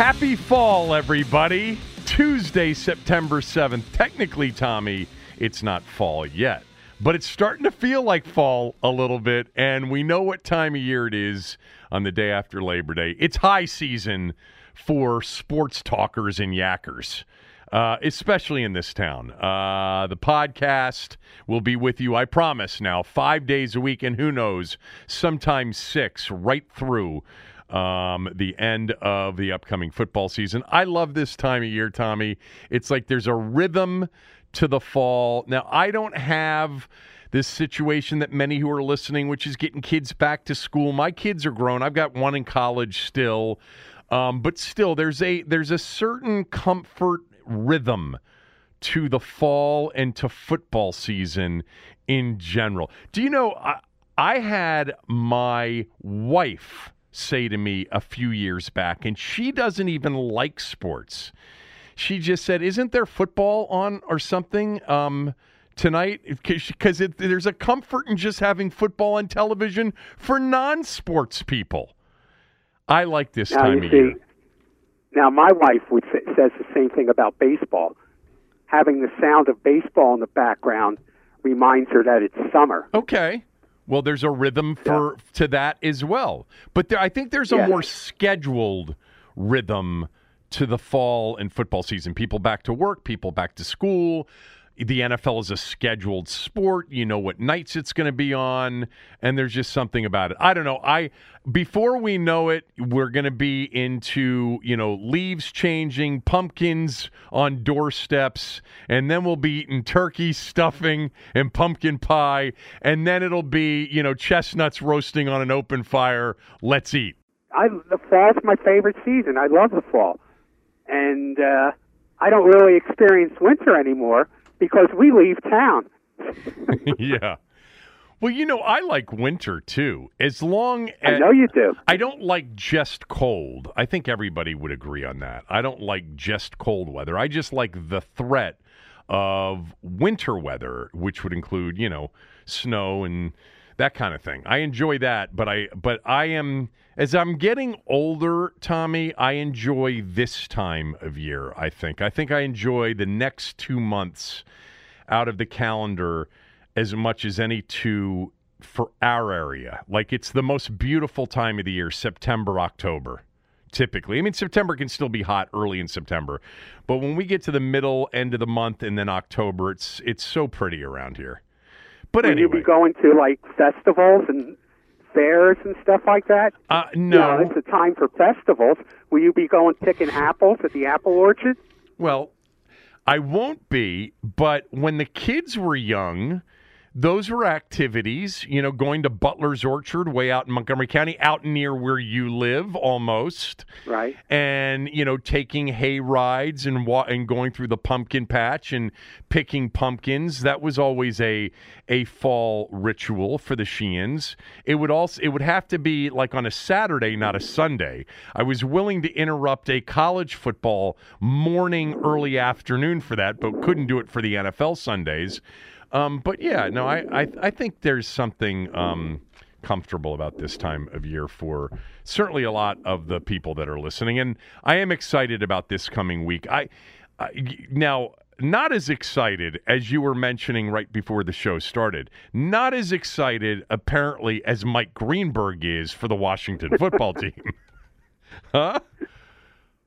Happy fall, everybody. Tuesday, September 7th. Technically, Tommy, it's not fall yet, but it's starting to feel like fall a little bit, and we know what time of year it is on the day after Labor Day. It's high season for sports talkers and yackers. Uh, especially in this town. Uh, the podcast will be with you, I promise now, five days a week, and who knows, sometimes six, right through um, the end of the upcoming football season. I love this time of year, Tommy. It's like there's a rhythm to the fall. Now, I don't have this situation that many who are listening, which is getting kids back to school. My kids are grown. I've got one in college still. Um, but still, there's a there's a certain comfort rhythm to the fall and to football season in general. Do you know, I, I had my wife say to me a few years back, and she doesn't even like sports. She just said, Isn't there football on or something? Um, tonight because there's a comfort in just having football on television for non-sports people. I like this now, time of see, year. Now, my wife would say, says the same thing about baseball. Having the sound of baseball in the background reminds her that it's summer. Okay. Well, there's a rhythm for to that as well. But there, I think there's a Yes. more scheduled rhythm to the fall and football season. People back to work, people back to school. The NFL is a scheduled sport. You know what nights it's going to be on, and there's just something about it. I don't know. I before we know it, we're going to be into you know leaves changing, pumpkins on doorsteps, and then we'll be eating turkey stuffing and pumpkin pie, and then it'll be you know chestnuts roasting on an open fire. Let's eat. I the fall's my favorite season. I love the fall, and uh, I don't really experience winter anymore because we leave town. yeah. Well, you know, I like winter too. As long as I know you do. I don't like just cold. I think everybody would agree on that. I don't like just cold weather. I just like the threat of winter weather, which would include, you know, snow and that kind of thing. I enjoy that, but I but I am as I'm getting older, Tommy, I enjoy this time of year, I think. I think I enjoy the next 2 months out of the calendar as much as any two for our area. Like it's the most beautiful time of the year, September, October. Typically, I mean, September can still be hot early in September, but when we get to the middle end of the month and then October, it's it's so pretty around here. But Will anyway, you be going to like festivals and fairs and stuff like that? uh, no, know, it's a time for festivals. Will you be going picking apples at the apple orchard? Well, I won't be, but when the kids were young, those were activities, you know, going to Butler's Orchard way out in Montgomery County, out near where you live almost. Right. And, you know, taking hay rides and wa- and going through the pumpkin patch and picking pumpkins. That was always a a fall ritual for the Sheehans. It would also it would have to be like on a Saturday, not a Sunday. I was willing to interrupt a college football morning, early afternoon for that, but couldn't do it for the NFL Sundays. Um, but yeah, no, I, I I think there's something um, comfortable about this time of year for certainly a lot of the people that are listening. And I am excited about this coming week. I, I now not as excited as you were mentioning right before the show started. Not as excited, apparently, as Mike Greenberg is for the Washington football team. huh?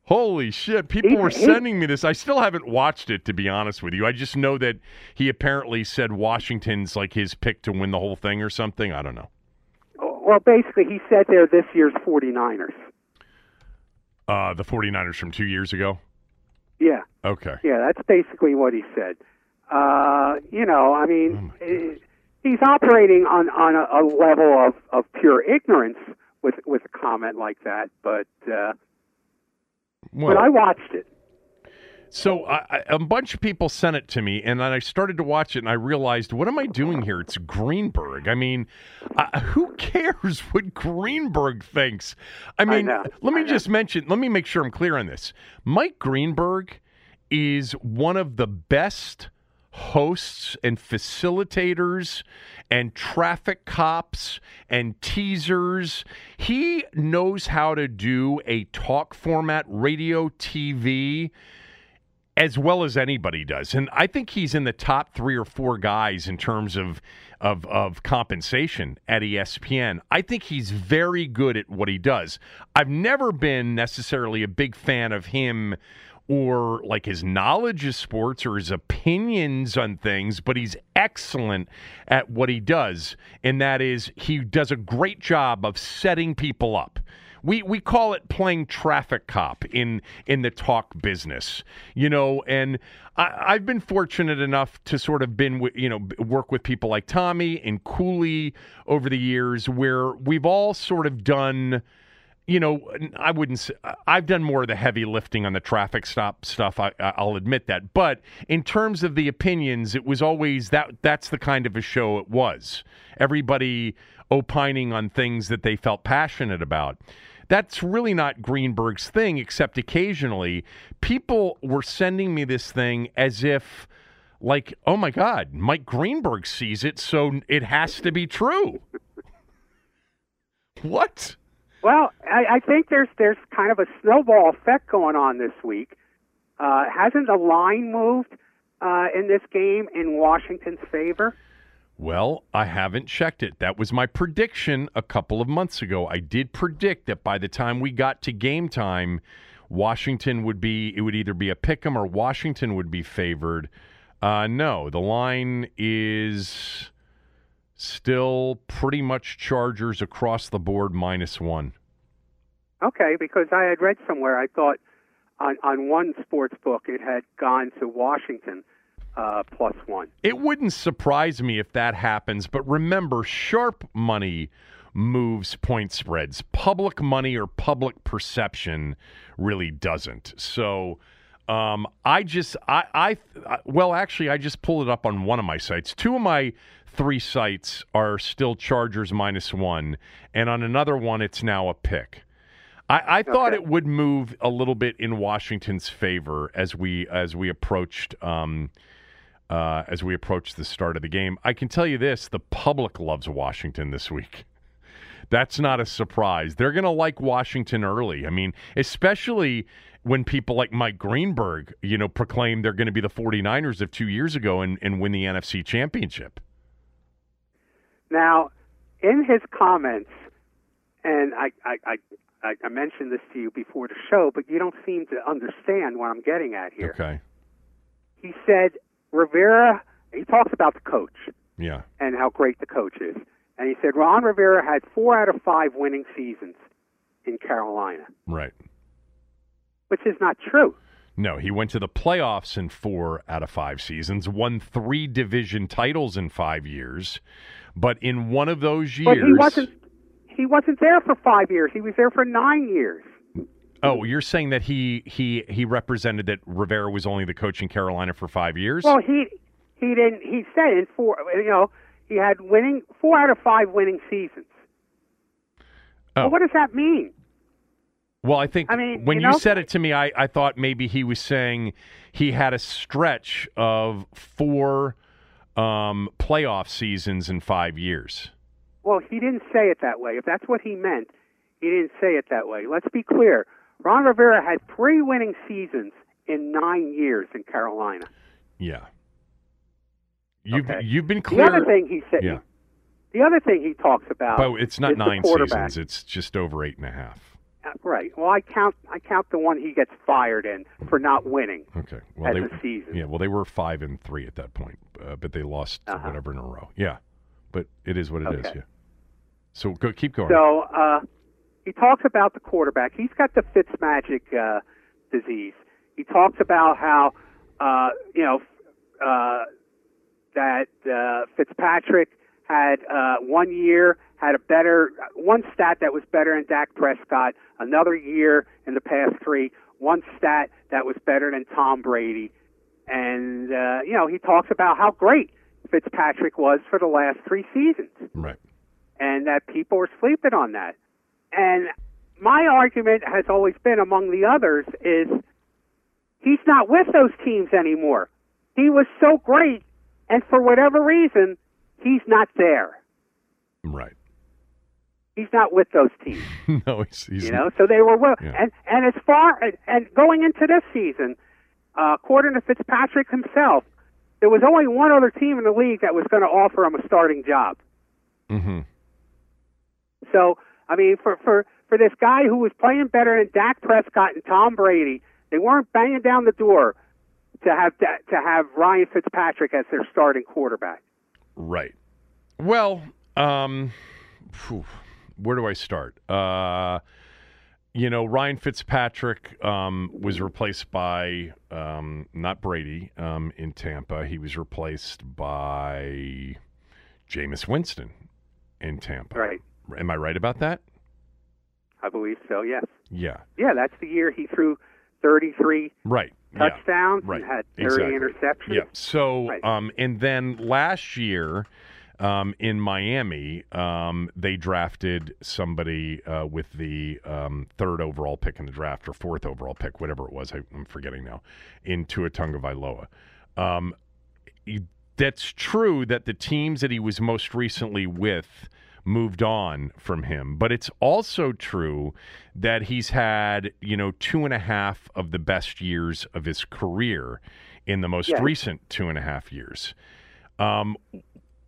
Holy shit. People were sending me this. I still haven't watched it, to be honest with you. I just know that he apparently said Washington's like his pick to win the whole thing or something. I don't know. Well, basically, he said they're this year's 49ers. Uh, the 49ers from two years ago? Yeah. Okay. Yeah, that's basically what he said. Uh, you know, I mean, oh he's operating on, on a, a level of, of pure ignorance with, with a comment like that, but. Uh, well, but I watched it. So I, a bunch of people sent it to me, and then I started to watch it, and I realized, what am I doing here? It's Greenberg. I mean, uh, who cares what Greenberg thinks? I mean, I let me just mention. Let me make sure I'm clear on this. Mike Greenberg is one of the best hosts and facilitators and traffic cops and teasers. He knows how to do a talk format, radio, TV as well as anybody does. And I think he's in the top three or four guys in terms of, of, of compensation at ESPN. I think he's very good at what he does. I've never been necessarily a big fan of him or like his knowledge of sports or his opinions on things, but he's excellent at what he does. And that is, he does a great job of setting people up. We, we call it playing traffic cop in in the talk business, you know. And I, have been fortunate enough to sort of been you know work with people like Tommy and Cooley over the years, where we've all sort of done you know, I wouldn't. I've done more of the heavy lifting on the traffic stop stuff. I, will admit that. But in terms of the opinions, it was always that. That's the kind of a show it was. Everybody opining on things that they felt passionate about. That's really not Greenberg's thing, except occasionally people were sending me this thing as if, like, oh my God, Mike Greenberg sees it, so it has to be true. what? Well, I, I think there's there's kind of a snowball effect going on this week. Uh, hasn't the line moved uh, in this game in Washington's favor? Well, I haven't checked it. That was my prediction a couple of months ago. I did predict that by the time we got to game time, Washington would be it would either be a pick 'em or Washington would be favored. Uh, no, the line is Still pretty much Chargers across the board minus one. Okay, because I had read somewhere, I thought on, on one sports book it had gone to Washington uh, plus one. It wouldn't surprise me if that happens, but remember, sharp money moves point spreads. Public money or public perception really doesn't. So um, I just, I, I, well, actually, I just pulled it up on one of my sites. Two of my three sites are still Chargers minus one, and on another one, it's now a pick. I, I thought it would move a little bit in Washington's favor as we as we approached um, uh, as we approached the start of the game. I can tell you this: the public loves Washington this week. That's not a surprise. They're going to like Washington early. I mean, especially when people like Mike Greenberg, you know, proclaim they're going to be the 49ers of two years ago and, and win the NFC championship. Now, in his comments, and I, I, I, I mentioned this to you before the show, but you don't seem to understand what I'm getting at here. Okay. He said Rivera. He talks about the coach. Yeah. And how great the coach is. And he said Ron Rivera had four out of five winning seasons in Carolina. Right. Which is not true. No, he went to the playoffs in four out of five seasons, won three division titles in five years. But in one of those years, but he wasn't. He wasn't there for five years. He was there for nine years. Oh, you're saying that he he he represented that Rivera was only the coach in Carolina for five years? Well, he he didn't. He said in four. You know, he had winning four out of five winning seasons. Oh. Well, what does that mean? Well, I think I mean, when you, you said it to me, I, I thought maybe he was saying he had a stretch of four um, playoff seasons in five years. Well, he didn't say it that way. If that's what he meant, he didn't say it that way. Let's be clear. Ron Rivera had three winning seasons in nine years in Carolina. Yeah. You've Okay. you've been clear. The other thing he said. Yeah. The other thing he talks about. but it's not nine seasons. It's just over eight and a half. Uh, Right. Well, I count. I count the one he gets fired in for not winning. Okay. Well, As they a season. yeah. Well, they were five and three at that point, uh, but they lost Uh-huh. whatever in a row. Yeah. But it is what it is. Okay. Yeah. So go, keep going. So uh, he talks about the quarterback. He's got the Fitzmagic uh, disease. He talks about how uh, you know uh, that uh, Fitzpatrick had uh, one year had a better one stat that was better than Dak Prescott. Another year in the past three, one stat that was better than Tom Brady. And uh, you know he talks about how great Fitzpatrick was for the last three seasons right. and that people are sleeping on that. And my argument has always been among the others is he's not with those teams anymore. He was so great, and for whatever reason, he's not there. Right. He's not with those teams, no, he's, he's you know. So they were well, Yeah. and and as far and, going into this season, uh, according to Fitzpatrick himself, there was only one other team in the league that was going to offer him a starting job. hmm So, I mean, for for for this guy who was playing better than Dak Prescott and Tom Brady, they weren't banging down the door to have to have Ryan Fitzpatrick as their starting quarterback. Right. Well, um, phew, where do I start? Uh, you know, Ryan Fitzpatrick um, was replaced by um, not Brady um, in Tampa. He was replaced by Jameis Winston in Tampa. Right. Am I right about that? I believe so. Yes. Yeah. Yeah, that's the year he threw 33 Right. Yeah. touchdowns Right. and had 30 Exactly. interceptions. Yeah. So, Right. um, and then last year um, in Miami, um, they drafted somebody uh, with the um, third overall pick in the draft or fourth overall pick, whatever it was. I, I'm forgetting now. In Tua Vailoa. Um, that's true that the teams that he was most recently with moved on from him, but it's also true that he's had, you know, two and a half of the best years of his career in the most Yes. recent two and a half years. Um,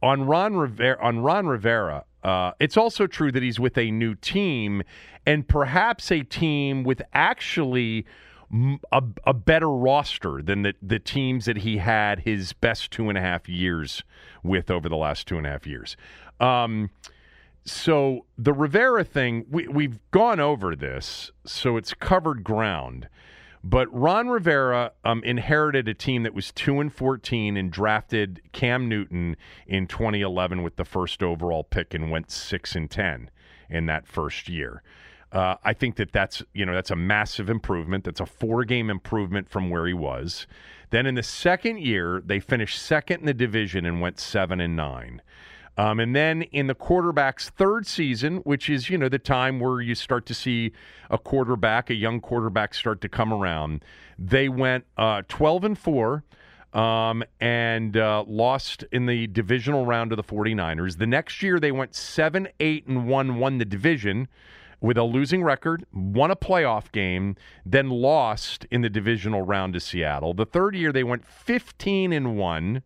on Ron Rivera, on Ron Rivera, uh, it's also true that he's with a new team, and perhaps a team with actually a better roster than the the teams that he had his best two and a half years with over the last two and a half years. Um, so the Rivera thing, we, we've gone over this, so it's covered ground. But Ron Rivera um, inherited a team that was two and fourteen and drafted Cam Newton in 2011 with the first overall pick and went six and ten in that first year. Uh, I think that that's you know that's a massive improvement. That's a four game improvement from where he was. Then in the second year, they finished second in the division and went seven and nine. Um, and then in the quarterback's third season, which is you know the time where you start to see a quarterback, a young quarterback, start to come around, they went uh, twelve and four. Um, and uh, lost in the divisional round to the 49ers. The next year, they went 7 8 and 1, won the division with a losing record, won a playoff game, then lost in the divisional round to Seattle. The third year, they went 15 and 1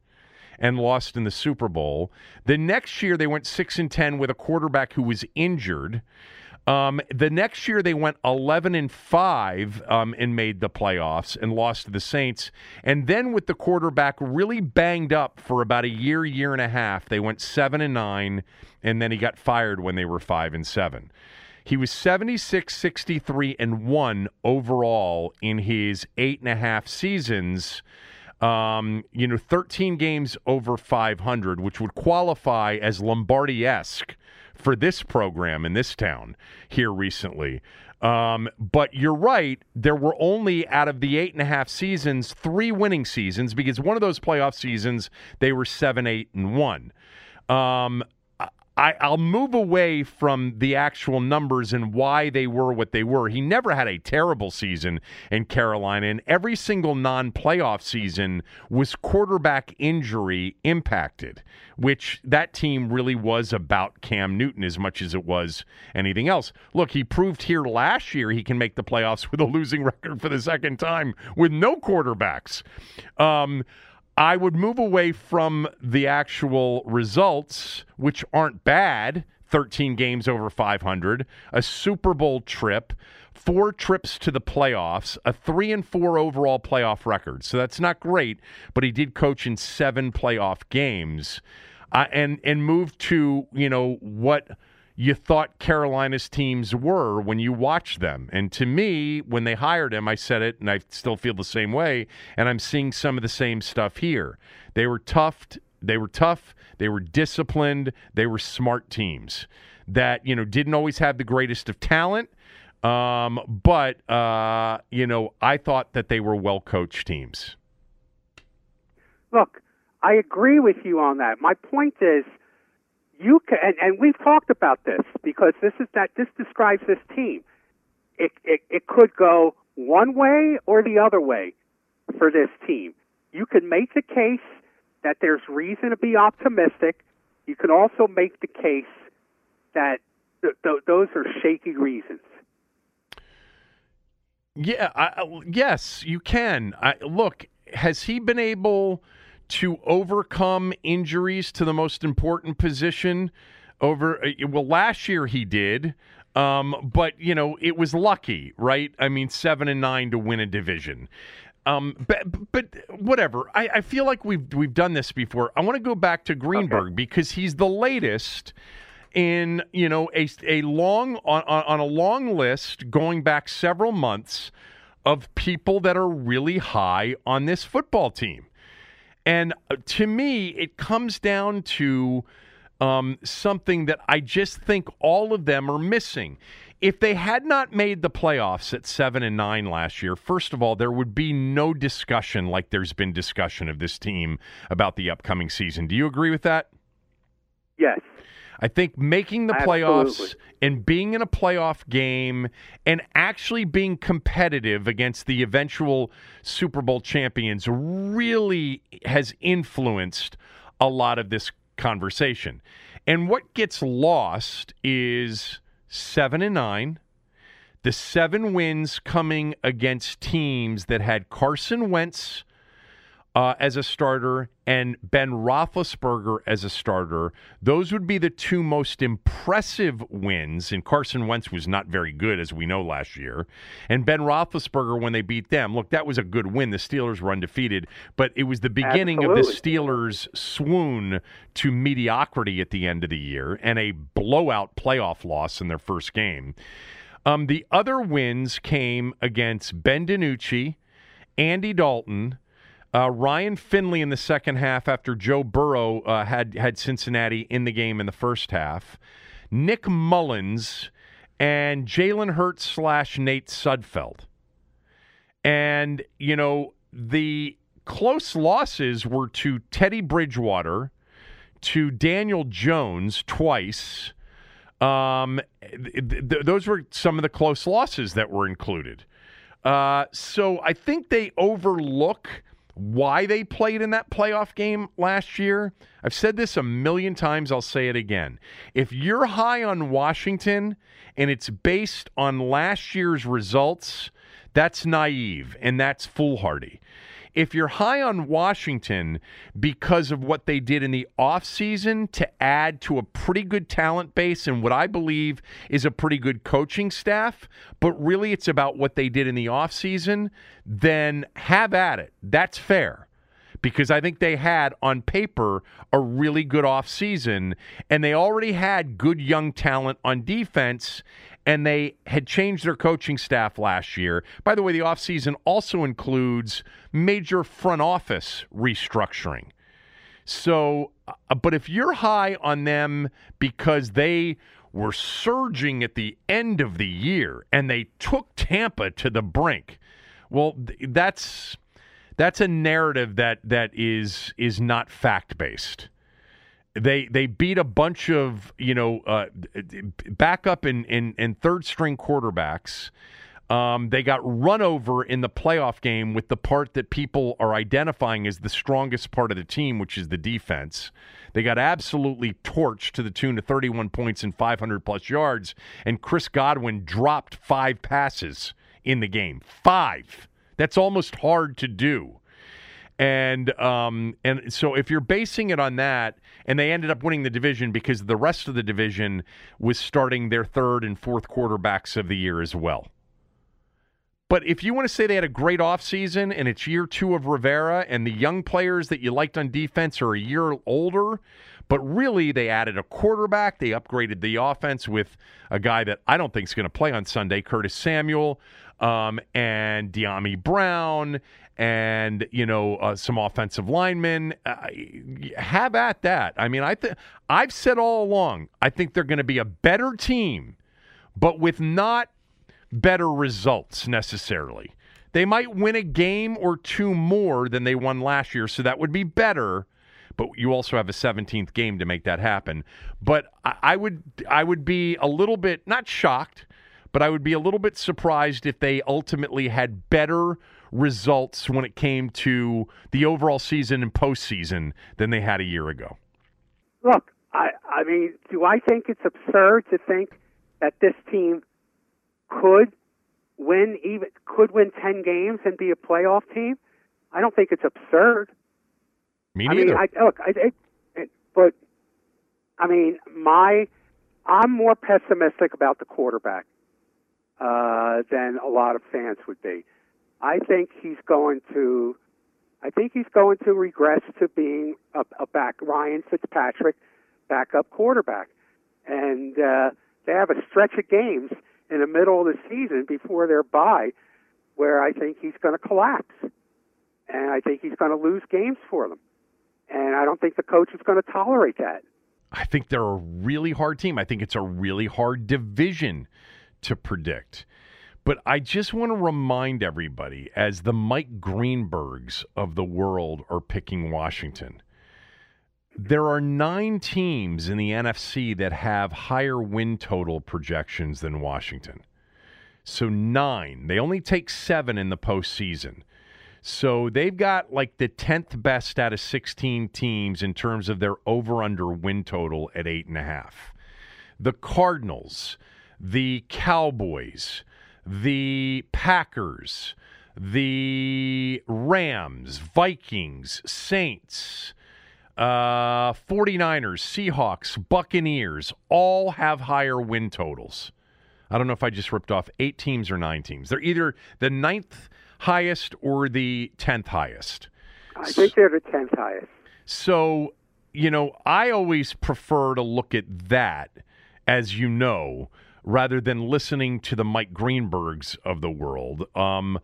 and lost in the Super Bowl. The next year they went 6 and 10 with a quarterback who was injured. Um, the next year they went 11 and 5 um, and made the playoffs and lost to the Saints. And then with the quarterback really banged up for about a year, year and a half, they went 7 and 9 and then he got fired when they were 5 and 7. He was 76, 63, and 1 overall in his eight and a half seasons um, you know, 13 games over 500, which would qualify as Lombardi esque for this program in this town here recently. Um, but you're right. There were only out of the eight and a half seasons, three winning seasons because one of those playoff seasons they were seven, eight, and one. Um, I- I'll move away from the actual numbers and why they were what they were. He never had a terrible season in Carolina, and every single non playoff season was quarterback injury impacted, which that team really was about Cam Newton as much as it was anything else. Look, he proved here last year he can make the playoffs with a losing record for the second time with no quarterbacks. Um, I would move away from the actual results, which aren't bad 13 games over 500, a Super Bowl trip, four trips to the playoffs, a three and four overall playoff record. So that's not great, but he did coach in seven playoff games. Uh, and and move to you know what you thought Carolina's teams were when you watched them. And to me, when they hired him, I said it, and I still feel the same way. And I'm seeing some of the same stuff here. They were tough. They were tough. They were disciplined. They were smart teams that you know didn't always have the greatest of talent. Um, but uh, you know, I thought that they were well coached teams. Look, I agree with you on that. My point is you can, and, and we've talked about this because this is that this describes this team. It, it it could go one way or the other way for this team. You can make the case that there's reason to be optimistic. You can also make the case that th- th- those are shaky reasons. Yeah, I, yes, you can. I, look, has he been able? To overcome injuries to the most important position over uh, well last year he did um, but you know it was lucky right? I mean seven and nine to win a division. Um, but, but whatever. I, I feel like we've we've done this before. I want to go back to greenberg okay. because he's the latest in you know a, a long on, on a long list going back several months of people that are really high on this football team and uh, to me, it comes down to um, something that I just think all of them are missing. If they had not made the playoffs at seven and nine last year, first of all, there would be no discussion like there's been discussion of this team about the upcoming season. Do you agree with that? Yes. I think making the playoffs and being in a playoff game and actually being competitive against the eventual Super Bowl champions really has influenced a lot of this conversation. And what gets lost is 7 and 9 the seven wins coming against teams that had Carson Wentz uh, as a starter and Ben Roethlisberger as a starter. Those would be the two most impressive wins. And Carson Wentz was not very good, as we know, last year. And Ben Roethlisberger, when they beat them, look, that was a good win. The Steelers were undefeated, but it was the beginning Absolutely. of the Steelers' swoon to mediocrity at the end of the year and a blowout playoff loss in their first game. Um, the other wins came against Ben DiNucci, Andy Dalton, uh, Ryan Finley in the second half after Joe Burrow uh, had had Cincinnati in the game in the first half. Nick Mullens and Jalen Hurts slash Nate Sudfeld. And, you know, the close losses were to Teddy Bridgewater, to Daniel Jones twice. Um, th- th- those were some of the close losses that were included. Uh, so I think they overlook why they played in that playoff game last year. I've said this a million times, I'll say it again. If you're high on Washington and it's based on last year's results, that's naive and that's foolhardy if you're high on Washington because of what they did in the offseason to add to a pretty good talent base and what I believe is a pretty good coaching staff, but really it's about what they did in the offseason, then have at it. That's fair because I think they had on paper a really good offseason and they already had good young talent on defense and they had changed their coaching staff last year. By the way, the offseason also includes major front office restructuring. So, uh, but if you're high on them because they were surging at the end of the year and they took Tampa to the brink, well, that's that's a narrative that that is is not fact based. They they beat a bunch of you know uh, backup and and, and third string quarterbacks. Um, they got run over in the playoff game with the part that people are identifying as the strongest part of the team, which is the defense. They got absolutely torched to the tune of 31 points and 500 plus yards, and Chris Godwin dropped five passes in the game. Five. That's almost hard to do. And um, and so if you're basing it on that, and they ended up winning the division because the rest of the division was starting their third and fourth quarterbacks of the year as well. But if you want to say they had a great offseason and it's year two of Rivera and the young players that you liked on defense are a year older, but really they added a quarterback, they upgraded the offense with a guy that I don't think is going to play on Sunday, Curtis Samuel, um, and Dyami Brown, and you know uh, some offensive linemen. Uh, have at that. I mean, I think I've said all along, I think they're going to be a better team, but with not better results necessarily. They might win a game or two more than they won last year, so that would be better. But you also have a 17th game to make that happen. But I would I would be a little bit not shocked, but I would be a little bit surprised if they ultimately had better results when it came to the overall season and postseason than they had a year ago. Look, I I mean, do I think it's absurd to think that this team could win even could win ten games and be a playoff team. I don't think it's absurd. Me neither. I mean, I, look, I, it, it, but I mean, my I'm more pessimistic about the quarterback uh, than a lot of fans would be. I think he's going to. I think he's going to regress to being a, a back Ryan Fitzpatrick backup quarterback, and uh, they have a stretch of games in the middle of the season before their bye where I think he's going to collapse. And I think he's going to lose games for them. And I don't think the coach is going to tolerate that. I think they're a really hard team. I think it's a really hard division to predict. But I just want to remind everybody as the Mike Greenbergs of the world are picking Washington, there are nine teams in the NFC that have higher win total projections than Washington. So nine. They only take seven in the postseason. So they've got like the 10th best out of 16 teams in terms of their over under win total at eight and a half. The Cardinals, the Cowboys, the Packers, the Rams, Vikings, Saints, uh, 49ers, Seahawks, Buccaneers all have higher win totals. I don't know if I just ripped off eight teams or nine teams. They're either the ninth highest or the 10th highest. I think they're the 10th highest. So, you know, I always prefer to look at that, as you know, rather than listening to the Mike Greenbergs of the world. Um,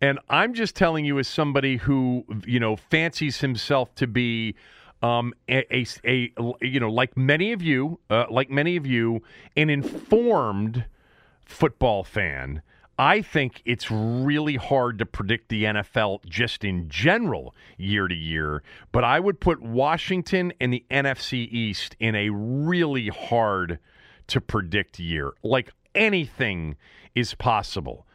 and I'm just telling you, as somebody who, you know, fancies himself to be um, a, a, a, you know, like many of you, uh, like many of you, an informed football fan. I think it's really hard to predict the NFL just in general year to year, but I would put Washington and the NFC East in a really hard to predict year. Like anything is possible.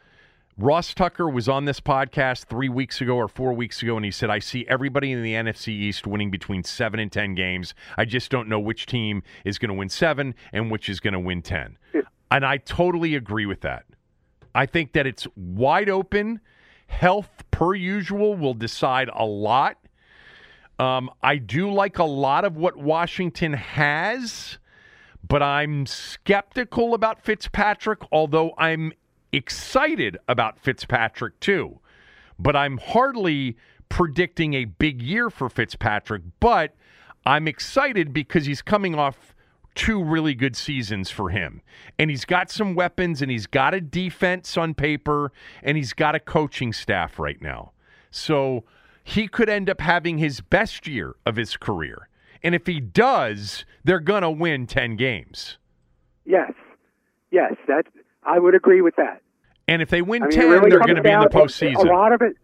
Ross Tucker was on this podcast three weeks ago or four weeks ago, and he said, I see everybody in the NFC East winning between seven and 10 games. I just don't know which team is going to win seven and which is going to win 10. And I totally agree with that. I think that it's wide open. Health, per usual, will decide a lot. Um, I do like a lot of what Washington has, but I'm skeptical about Fitzpatrick, although I'm excited about Fitzpatrick too, but I'm hardly predicting a big year for Fitzpatrick. But I'm excited because he's coming off two really good seasons for him. And he's got some weapons and he's got a defense on paper and he's got a coaching staff right now. So he could end up having his best year of his career. And if he does, they're going to win 10 games. Yes. Yes, that I would agree with that. And if they win I mean, ten, really they're going to be in the postseason. A lot of it,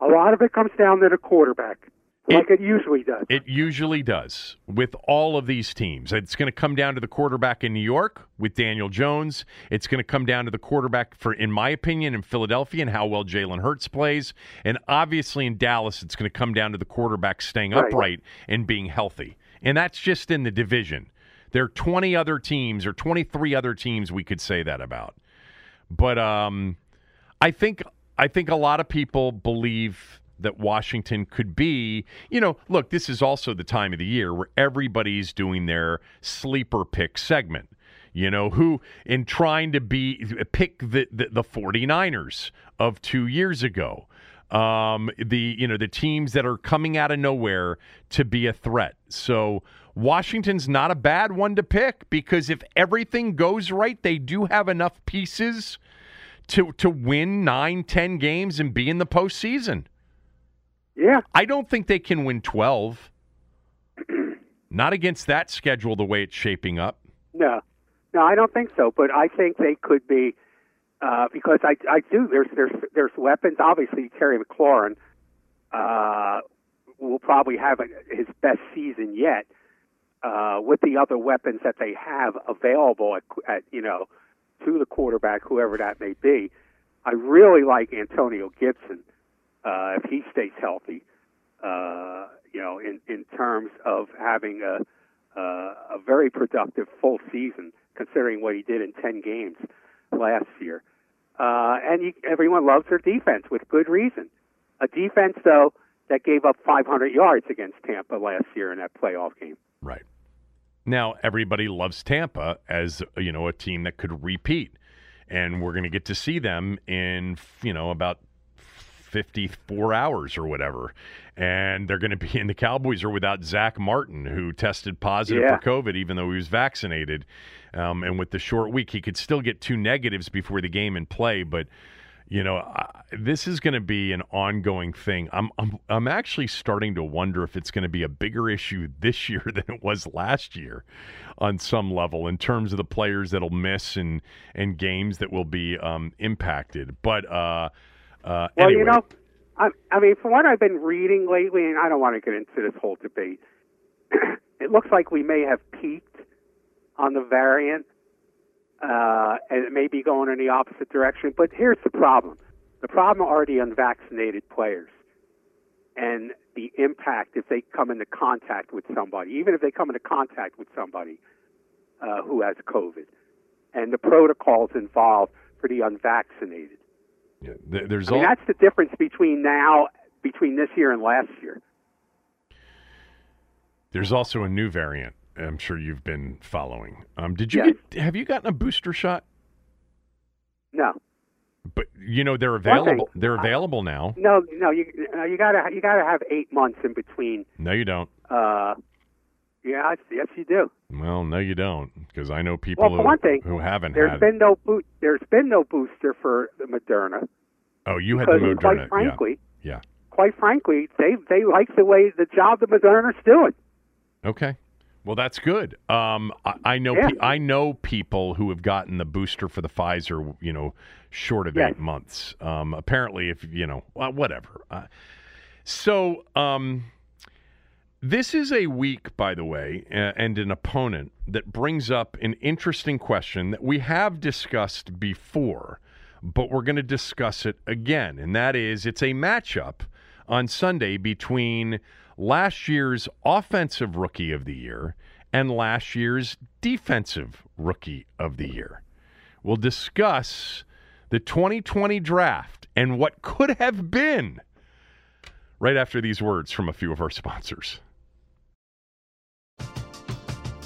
a lot of it comes down to the quarterback. Like it, it, usually does. It usually does with all of these teams. It's going to come down to the quarterback in New York with Daniel Jones. It's going to come down to the quarterback for, in my opinion, in Philadelphia and how well Jalen Hurts plays, and obviously in Dallas, it's going to come down to the quarterback staying right. upright and being healthy. And that's just in the division. There are 20 other teams or 23 other teams we could say that about. But um, I think I think a lot of people believe that Washington could be, you know, look, this is also the time of the year where everybody's doing their sleeper pick segment. You know, who in trying to be pick the, the, the 49ers of two years ago. Um, the you know the teams that are coming out of nowhere to be a threat. So Washington's not a bad one to pick because if everything goes right, they do have enough pieces to to win nine, ten games and be in the postseason. Yeah. I don't think they can win 12. Not against that schedule the way it's shaping up. No. No, I don't think so, but I think they could be uh, because I I do there's there's there's weapons obviously Terry McLaurin uh, will probably have his best season yet uh, with the other weapons that they have available at, at you know to the quarterback whoever that may be. I really like Antonio Gibson uh, if he stays healthy. Uh, you know, in in terms of having a uh, a very productive full season, considering what he did in ten games last year. Uh, and you, everyone loves their defense with good reason. A defense, though, that gave up 500 yards against Tampa last year in that playoff game. Right. Now everybody loves Tampa as you know a team that could repeat, and we're going to get to see them in you know about 54 hours or whatever. And they're going to be in the Cowboys are without Zack Martin, who tested positive yeah. for COVID, even though he was vaccinated. Um, and with the short week, he could still get two negatives before the game and play. But, you know, I, this is going to be an ongoing thing. I'm, I'm, I'm actually starting to wonder if it's going to be a bigger issue this year than it was last year on some level in terms of the players that'll miss and, and games that will be um, impacted. But, uh, uh, well, anyway. you know, I, I mean, from what I've been reading lately, and I don't want to get into this whole debate, it looks like we may have peaked on the variant, uh, and it may be going in the opposite direction. But here's the problem: the problem are the unvaccinated players, and the impact if they come into contact with somebody, even if they come into contact with somebody uh, who has COVID, and the protocols involved for the unvaccinated. Yeah, there's I mean, all... that's the difference between now between this year and last year. There's also a new variant. I'm sure you've been following. Um, did you yes. get? Have you gotten a booster shot? No. But you know they're available. They're available now. No, no, you uh, you gotta you gotta have eight months in between. No, you don't. Uh, yeah, yes, you do. Well, no, you don't, because I know people well, for who, one thing, who haven't there's had. been no bo- There's been no booster for the Moderna. Oh, you had the Moderna. Quite frankly, yeah. yeah. Quite frankly, they they like the way the job the Moderna's doing. Okay. Well, that's good. Um, I, I know yeah. pe- I know people who have gotten the booster for the Pfizer, you know, short of yes. eight months. Um, apparently, if you know, well, whatever. Uh, so, um, this is a week, by the way, uh, and an opponent that brings up an interesting question that we have discussed before, but we're going to discuss it again. And that is it's a matchup on Sunday between last year's offensive rookie of the year and last year's defensive rookie of the year. We'll discuss the 2020 draft and what could have been right after these words from a few of our sponsors.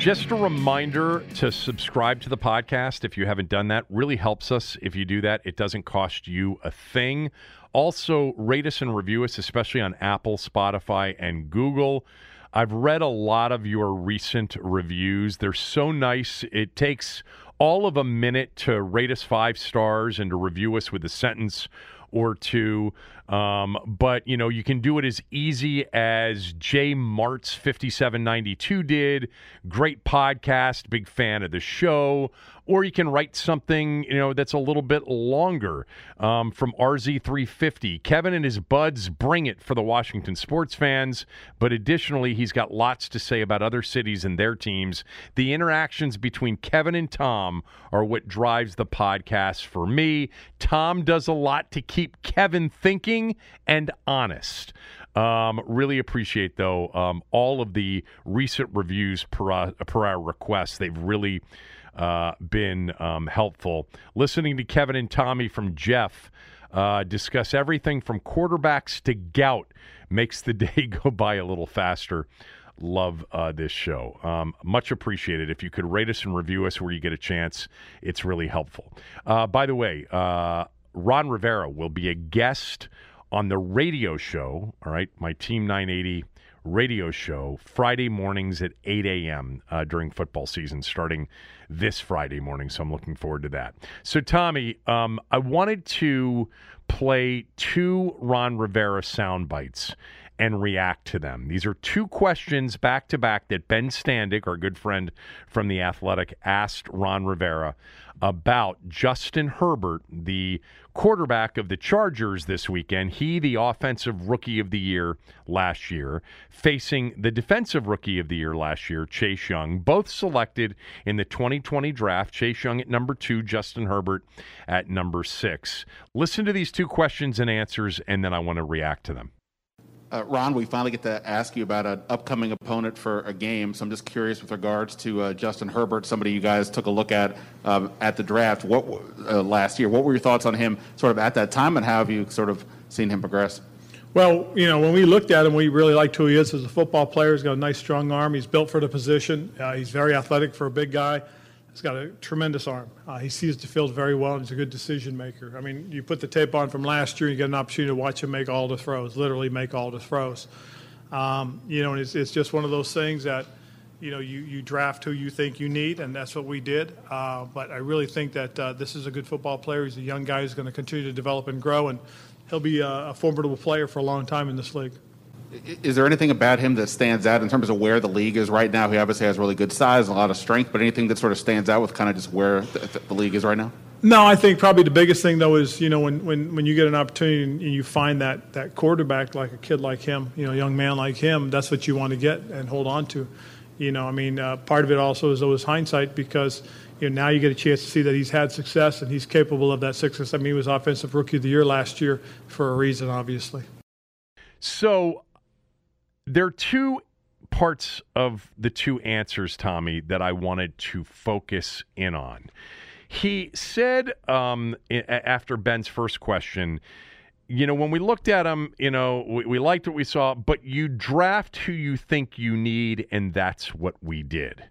Just a reminder to subscribe to the podcast if you haven't done that. Really helps us if you do that. It doesn't cost you a thing. Also, rate us and review us, especially on Apple, Spotify, and Google. I've read a lot of your recent reviews. They're so nice. It takes all of a minute to rate us five stars and to review us with a sentence or two. Um, but you know, you can do it as easy as J Martz fifty seven ninety two did. Great podcast, big fan of the show. Or you can write something you know that's a little bit longer um, from RZ three fifty. Kevin and his buds bring it for the Washington sports fans. But additionally, he's got lots to say about other cities and their teams. The interactions between Kevin and Thom are what drives the podcast for me. Thom does a lot to keep Kevin thinking and honest. Um, really appreciate though um, all of the recent reviews per, uh, per our requests. They've really uh, been um, helpful. Listening to Kevin and Tommy from Jeff uh, discuss everything from quarterbacks to gout makes the day go by a little faster. Love uh, this show. Um, much appreciated. If you could rate us and review us where you get a chance, it's really helpful. Uh, by the way, uh, Ron Rivera will be a guest on the radio show, all right, my Team 980 radio show, Friday mornings at 8 a.m. Uh, during football season, starting this Friday morning. So I'm looking forward to that. So, Tommy, um, I wanted to play two Ron Rivera sound bites and react to them. These are two questions back to back that Ben Standig, our good friend from The Athletic, asked Ron Rivera about Justin Herbert, the quarterback of the Chargers this weekend. He, the offensive rookie of the year last year, facing the defensive rookie of the year last year, Chase Young, both selected in the 2020 draft. Chase Young at number two, Justin Herbert at number six. Listen to these two questions and answers, and then I want to react to them. Uh, Ron, we finally get to ask you about an upcoming opponent for a game. So I'm just curious with regards to uh, Justin Herbert, somebody you guys took a look at um, at the draft what, uh, last year. What were your thoughts on him sort of at that time, and how have you sort of seen him progress? Well, you know, when we looked at him, we really liked who he is as a football player. He's got a nice, strong arm. He's built for the position. Uh, he's very athletic for a big guy. He's got a tremendous arm. Uh, he sees the field very well, and he's a good decision maker. I mean, you put the tape on from last year, and you get an opportunity to watch him make all the throws, literally make all the throws. Um, you know, and it's, it's just one of those things that, you know, you, you draft who you think you need, and that's what we did. Uh, but I really think that uh, this is a good football player. He's a young guy who's going to continue to develop and grow, and he'll be a, a formidable player for a long time in this league. Is there anything about him that stands out in terms of where the league is right now? He obviously has really good size and a lot of strength, but anything that sort of stands out with kind of just where the, the league is right now? No, I think probably the biggest thing though is you know when, when, when you get an opportunity and you find that that quarterback like a kid like him, you know, a young man like him, that's what you want to get and hold on to. You know, I mean, uh, part of it also is always hindsight because you know now you get a chance to see that he's had success and he's capable of that success. I mean, he was offensive rookie of the year last year for a reason, obviously. So there are two parts of the two answers, Tommy, that I wanted to focus in on. He said um, after Ben's first question, you know, when we looked at him, you know, we, we, liked what we saw, but you draft who you think you need, and that's what we did.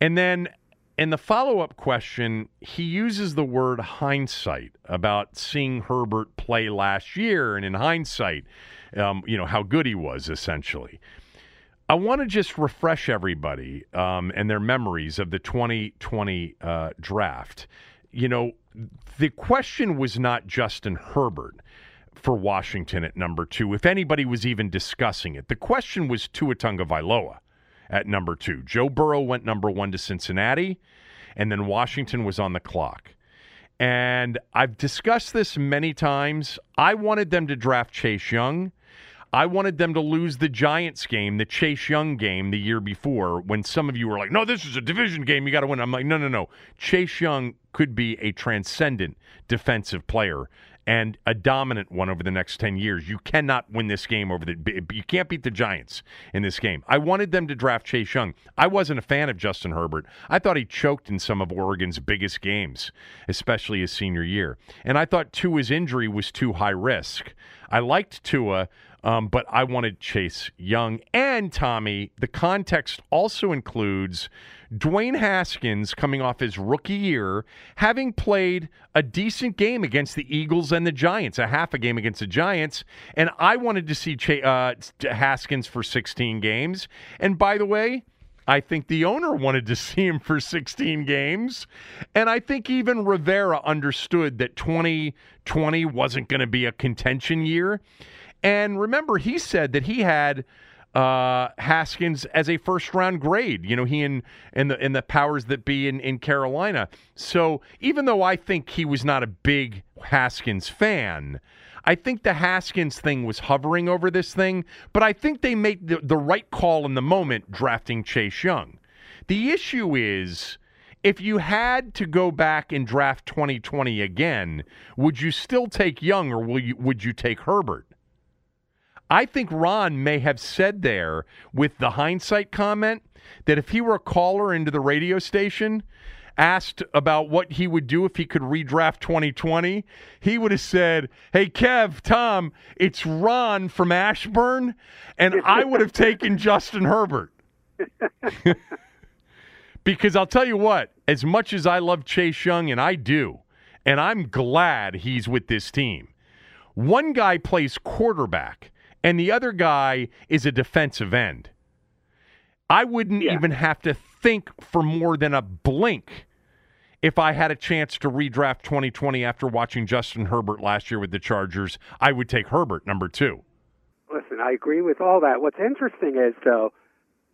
And then in the follow up question, he uses the word hindsight about seeing Herbert play last year, and in hindsight, um, you know, how good he was essentially. I want to just refresh everybody um, and their memories of the 2020 uh, draft. You know, the question was not Justin Herbert for Washington at number two, if anybody was even discussing it. The question was Tua Tagovailoa at number two. Joe Burrow went number one to Cincinnati, and then Washington was on the clock. And I've discussed this many times. I wanted them to draft Chase Young. I wanted them to lose the Giants game, the Chase Young game the year before, when some of you were like, no, this is a division game. You got to win. I'm like, no, no, no. Chase Young could be a transcendent defensive player and a dominant one over the next 10 years. You cannot win this game over the you can't beat the Giants in this game. I wanted them to draft Chase Young. I wasn't a fan of Justin Herbert. I thought he choked in some of Oregon's biggest games, especially his senior year. And I thought Tua's injury was too high risk. I liked Tua um, but I wanted Chase Young and Tommy. The context also includes Dwayne Haskins coming off his rookie year, having played a decent game against the Eagles and the Giants, a half a game against the Giants. And I wanted to see Ch- uh, Haskins for 16 games. And by the way, I think the owner wanted to see him for 16 games. And I think even Rivera understood that 2020 wasn't going to be a contention year. And remember, he said that he had uh, Haskins as a first round grade. You know, he and and the and the powers that be in, in Carolina. So even though I think he was not a big Haskins fan, I think the Haskins thing was hovering over this thing. But I think they made the, the right call in the moment drafting Chase Young. The issue is if you had to go back and draft 2020 again, would you still take Young or will you, would you take Herbert? I think Ron may have said there with the hindsight comment that if he were a caller into the radio station, asked about what he would do if he could redraft 2020, he would have said, Hey, Kev, Thom, it's Ron from Ashburn, and I would have taken Justin Herbert. because I'll tell you what, as much as I love Chase Young, and I do, and I'm glad he's with this team, one guy plays quarterback and the other guy is a defensive end. I wouldn't yeah. even have to think for more than a blink if I had a chance to redraft 2020 after watching Justin Herbert last year with the Chargers. I would take Herbert number two. Listen, I agree with all that. What's interesting is, though,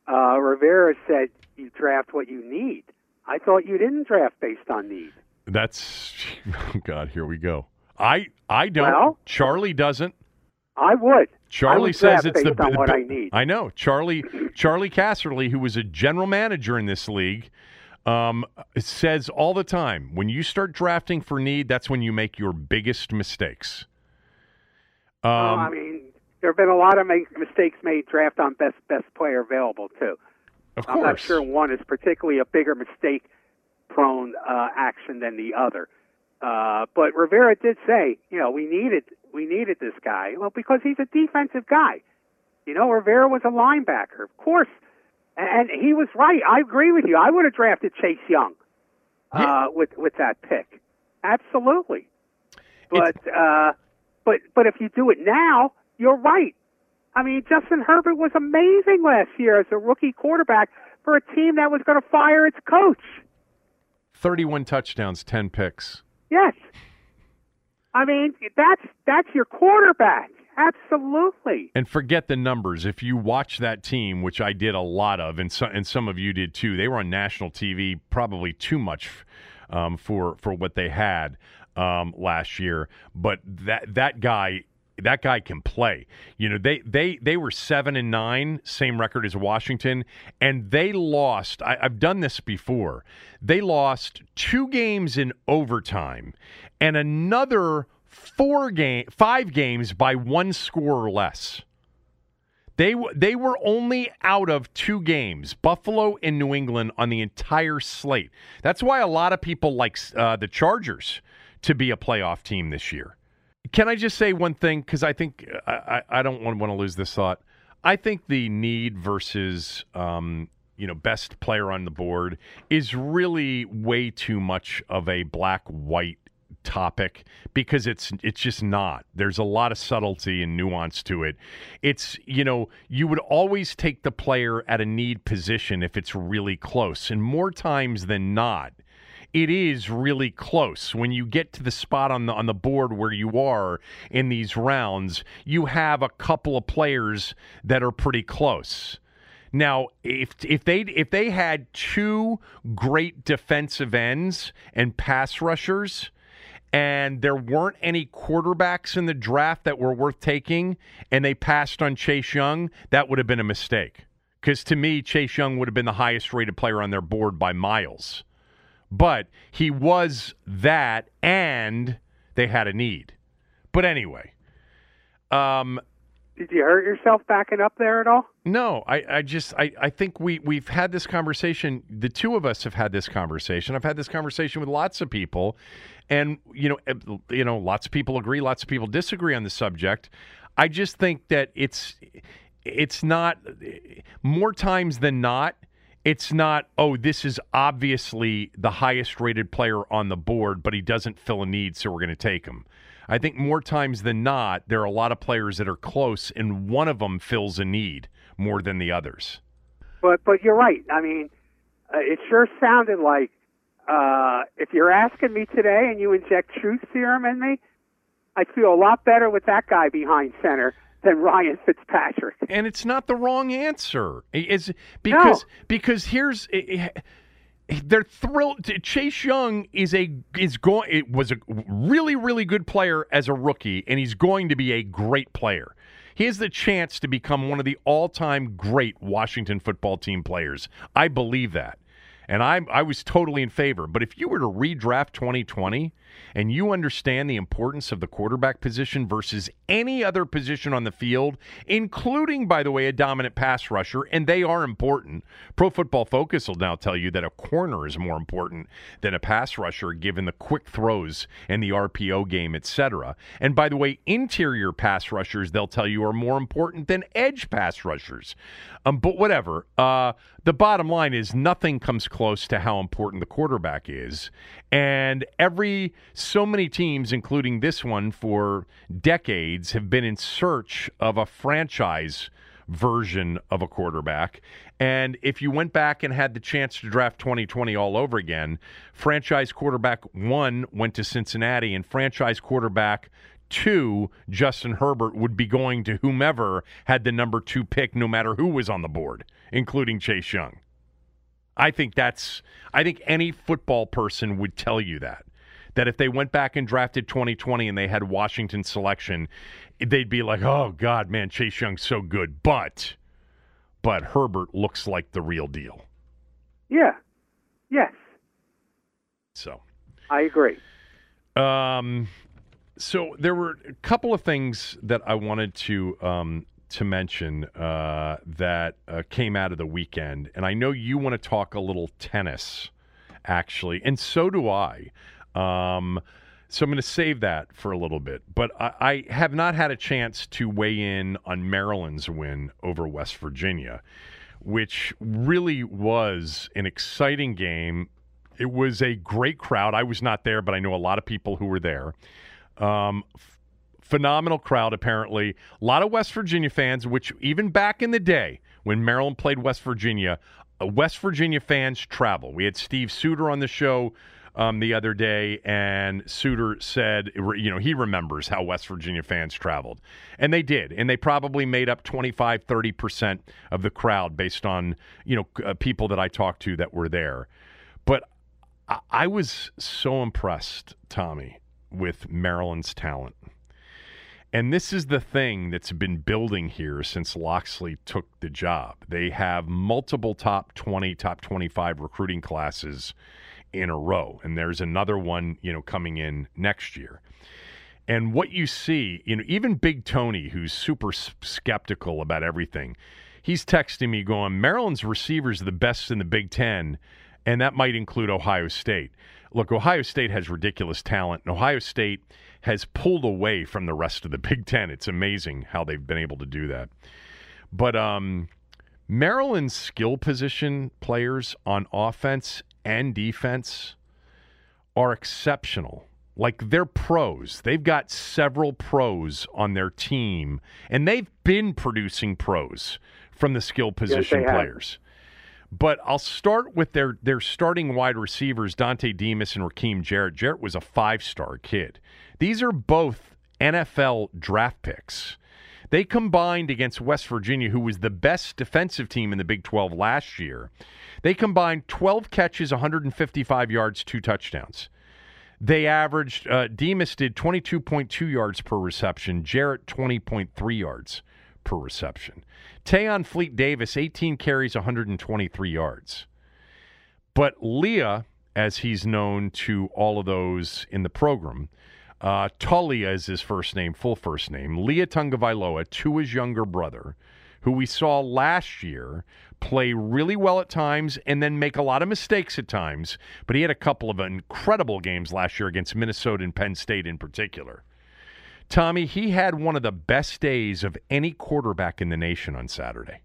uh, Rivera said you draft what you need. I thought you didn't draft based on need. That's oh God. Here we go. I I don't. Well, Charlie doesn't. I would. Charlie says it's the, on what I need. I know Charlie Charlie Casserly, who was a general manager in this league, um, says all the time when you start drafting for need, that's when you make your biggest mistakes. Um, well, I mean, there have been a lot of make, mistakes made draft on best best player available too. Of course, I'm not sure one is particularly a bigger mistake prone uh, action than the other. Uh, but Rivera did say, you know, we needed we needed this guy. Well, because he's a defensive guy. You know, Rivera was a linebacker, of course, and he was right. I agree with you. I would have drafted Chase Young uh, with with that pick, absolutely. But uh, but but if you do it now, you're right. I mean, Justin Herbert was amazing last year as a rookie quarterback for a team that was going to fire its coach. 31 touchdowns, 10 picks. Yes. I mean, that's that's your quarterback. Absolutely. And forget the numbers. If you watch that team, which I did a lot of, and, so, and some of you did too, they were on national TV probably too much um, for for what they had um, last year. But that that guy that guy can play. You know, they they they were seven and nine, same record as Washington, and they lost. I, I've done this before. They lost two games in overtime, and another four game, five games by one score or less. They they were only out of two games, Buffalo and New England, on the entire slate. That's why a lot of people like uh, the Chargers to be a playoff team this year. Can I just say one thing? Because I think I, I, I don't want, to lose this thought. I think the need versus um, you know best player on the board is really way too much of a black white topic because it's it's just not. There's a lot of subtlety and nuance to it. It's you know you would always take the player at a need position if it's really close, and more times than not, it is really close. When you get to the spot on the on the board where you are in these rounds, you have a couple of players that are pretty close. Now, if if they if they had two great defensive ends and pass rushers, and there weren't any quarterbacks in the draft that were worth taking, and they passed on Chase Young, that would have been a mistake. Because to me, Chase Young would have been the highest rated player on their board by miles. But he was that, and they had a need. But anyway, um, did you hurt yourself backing up there at all? No, I, I just I, I think we we've had this conversation. The two of us have had this conversation. I've had this conversation with lots of people, and you know eh, you know lots of people agree, lots of people disagree on the subject. I just think that it's it's not more times than not. It's not, oh, this is obviously the highest rated player on the board, but he doesn't fill a need, so we're going to take him. I think more times than not, there are a lot of players that are close, and one of them fills a need more than the others. But but you're right. I mean, uh, it sure sounded like uh, if you're asking me today and you inject truth serum in me, I feel a lot better with that guy behind center than Ryan Fitzpatrick. And it's not the wrong answer. Is because no. because here's. They're thrilled. Chase Young is a is going. It was a really really good player as a rookie, and he's going to be a great player. He has the chance to become one of the all time great Washington football team players. I believe that, and I I was totally in favor. But if you were to redraft 2020 and you understand the importance of the quarterback position versus any other position on the field, including, by the way, a dominant pass rusher, and they are important. Pro Football Focus will now tell you that a corner is more important than a pass rusher given the quick throws and the RPO game, etc. And by the way, interior pass rushers, they'll tell you, are more important than edge pass rushers. Um, but whatever. Uh, the bottom line is nothing comes close to how important the quarterback is. And every so many teams, including this one for decades, have been in search of a franchise version of a quarterback. And if you went back and had the chance to draft 2020 all over again, franchise quarterback one went to Cincinnati, and franchise quarterback two, Justin Herbert, would be going to whomever had the number two pick, no matter who was on the board, including Chase Young. I think that's, I think any football person would tell you that that if they went back and drafted 2020 and they had Washington selection, they'd be like, "Oh God, man, Chase Young's so good," but but Herbert looks like the real deal. Yeah. Yes. So. I agree. Um. So there were a couple of things that I wanted to um, to mention uh, that uh, came out of the weekend, and I know you want to talk a little tennis, actually, and so do I. Um, so I'm going to save that for a little bit. But I, I, have not had a chance to weigh in on Maryland's win over West Virginia, which really was an exciting game. It was a great crowd. I was not there, but I know a lot of people who were there. Um, phenomenal crowd, apparently. A lot of West Virginia fans, which even back in the day when Maryland played West Virginia, uh, West Virginia fans travel. We had Steve Suter on the show um, the other day, and Suter said, you know, he remembers how West Virginia fans traveled. And they did. And they probably made up 25, 30% of the crowd based on, you know, uh, people that I talked to that were there. But I, I was so impressed, Tommy, with Maryland's talent. And this is the thing that's been building here since Locksley took the job. They have multiple top 20, top 25 recruiting classes in a row. And there's another one, you know, coming in next year. And what you see, you know, even Big Tony, who's super skeptical about everything, he's texting me going, Maryland's receivers are the best in the Big Ten, and that might include Ohio State. Look, Ohio State has ridiculous talent, and Ohio State has pulled away from the rest of the Big Ten. It's amazing how they've been able to do that. But um, Maryland's skill position players on offense and defense are exceptional. Like they're pros. They've got several pros on their team, and they've been producing pros from the skill position yes, players. But I'll start with their their starting wide receivers, Dontay Demus and Rakim Jarrett. Jarrett was a five star kid. These are both NFL draft picks. They combined against West Virginia, who was the best defensive team in the Big 12 last year. They combined 12 catches, 155 yards, two touchdowns. They averaged, uh, Demus did 22.2 yards per reception, Jarrett 20.3 yards per reception. Tayon Fleet Davis, 18 carries, 123 yards. But Leah, as he's known to all of those in the program, uh, Taulia is his first name, full first name. Leah Tagovailoa, to his younger brother, who we saw last year play really well at times and then make a lot of mistakes at times. But he had a couple of incredible games last year against Minnesota and Penn State in particular. Tommy, he had one of the best days of any quarterback in the nation on Saturday.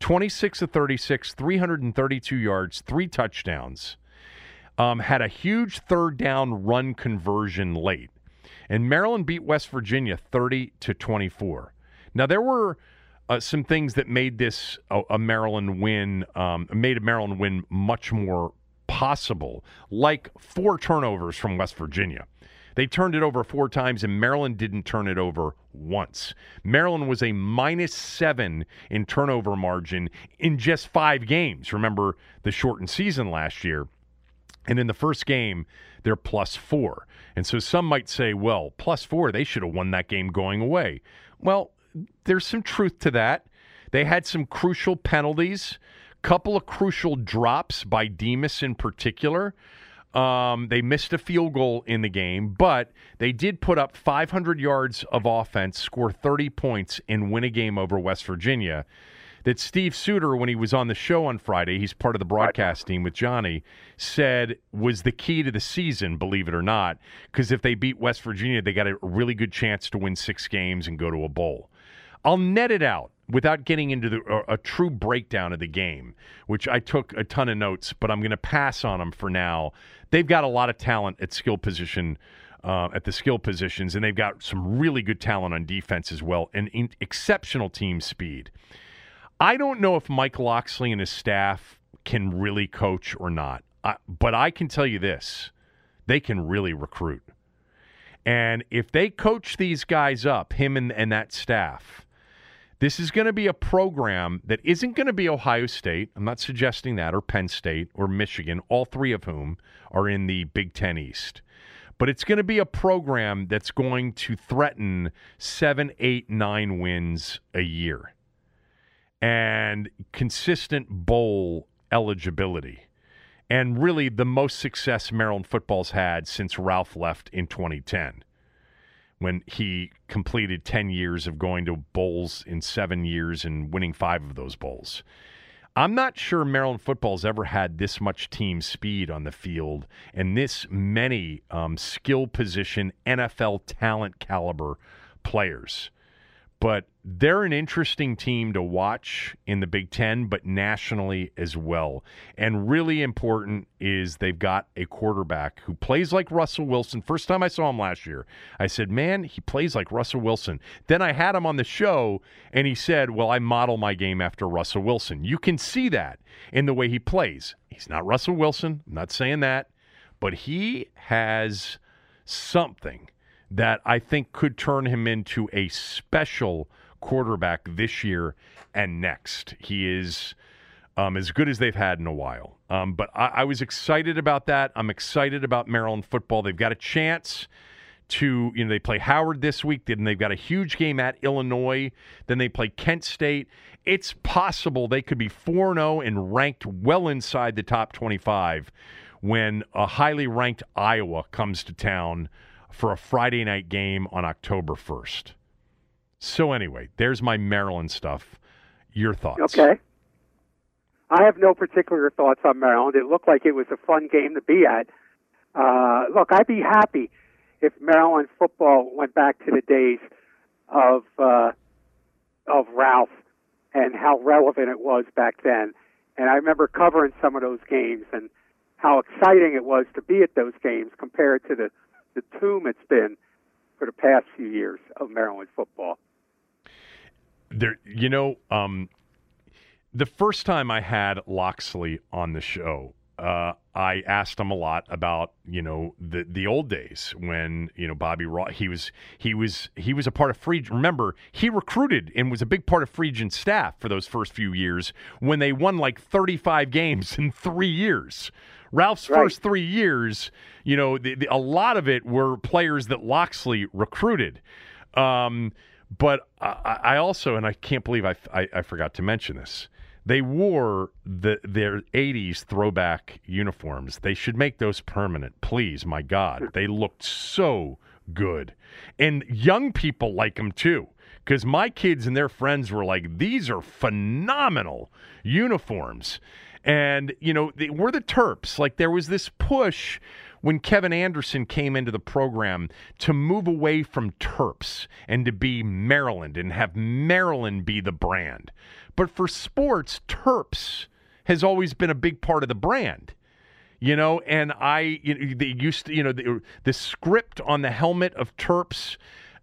26 of 36, 332 yards, three touchdowns. Um, had a huge third down run conversion late. And Maryland beat West Virginia 30 to 24. Now, there were uh, some things that made this a, a Maryland win, um, made a Maryland win much more possible, like four turnovers from West Virginia. They turned it over four times, and Maryland didn't turn it over once. Maryland was a minus seven in turnover margin in just five games. Remember the shortened season last year. And in the first game, they're plus four. And so some might say, well, plus four, they should have won that game going away. Well, there's some truth to that. They had some crucial penalties, couple of crucial drops by Demus in particular. Um, they missed a field goal in the game, but they did put up 500 yards of offense, score 30 points, and win a game over West Virginia. That Steve Suter, when he was on the show on Friday, he's part of the broadcast team with Johnny, said was the key to the season, believe it or not. Because if they beat West Virginia, they got a really good chance to win six games and go to a bowl. I'll net it out without getting into the, a, a, true breakdown of the game, which I took a ton of notes, but I'm going to pass on them for now. They've got a lot of talent at skill position. Uh, at the skill positions, and they've got some really good talent on defense as well, and exceptional team speed. I don't know if Mike Locksley and his staff can really coach or not, I, but I can tell you this: they can really recruit. And if they coach these guys up, him and, and that staff, this is going to be a program that isn't going to be Ohio State. I'm not suggesting that, or Penn State, or Michigan, all three of whom are in the Big Ten East. But it's going to be a program that's going to threaten seven, eight, nine wins a year and consistent bowl eligibility. And really the most success Maryland football's had since Ralph left in 2010 when he completed 10 years of going to bowls in seven years and winning five of those bowls. I'm not sure Maryland football's ever had this much team speed on the field and this many um, skill position NFL talent caliber players but they're an interesting team to watch in the Big Ten, but nationally as well. And really important is they've got a quarterback who plays like Russell Wilson. First time I saw him last year, I said, Man, he plays like Russell Wilson. Then I had him on the show, and he said, Well, I model my game after Russell Wilson. You can see that in the way he plays. He's not Russell Wilson. I'm not saying that, but he has something that I think could turn him into a special quarterback this year and next. He is um, as good as they've had in a while. Um, but I, I was excited about that. I'm excited about Maryland football. They've got a chance to you know they play Howard this week, then they've got a huge game at Illinois, then they play Kent State. It's possible they could be 4-0 and ranked well inside the top 25 when a highly ranked Iowa comes to town for a Friday night game on October 1st. So anyway, there's my Maryland stuff. Your thoughts? Okay. I have no particular thoughts on Maryland. It looked like it was a fun game to be at. Uh, look, I'd be happy if Maryland football went back to the days of uh, of Ralph and how relevant it was back then. And I remember covering some of those games and how exciting it was to be at those games compared to the, the tomb it's been for the past few years of Maryland football. There, you know, um, the first time I had Locksley on the show, uh, I asked him a lot about you know the the old days when you know Bobby Raw he was he was he was a part of Free. Remember he recruited and was a big part of Friedgen's staff for those first few years when they won like 35 games in three years. Ralph's Right. first three years, you know, the, the, a lot of it were players that Locksley recruited. Um, but I, I also, and I can't believe I, I, I forgot to mention this. They wore the their '80s throwback uniforms. They should make those permanent, please. My God, they looked so good, and young people like them too. Because my kids and their friends were like, "These are phenomenal uniforms," and you know, they, we're the Terps. Like there was this push when Kevin Anderson came into the program to move away from Terps and to be Maryland and have Maryland be the brand. But for sports, Terps has always been a big part of the brand. You know, and I, you know, they used to, you know, the, the script on the helmet of Terps.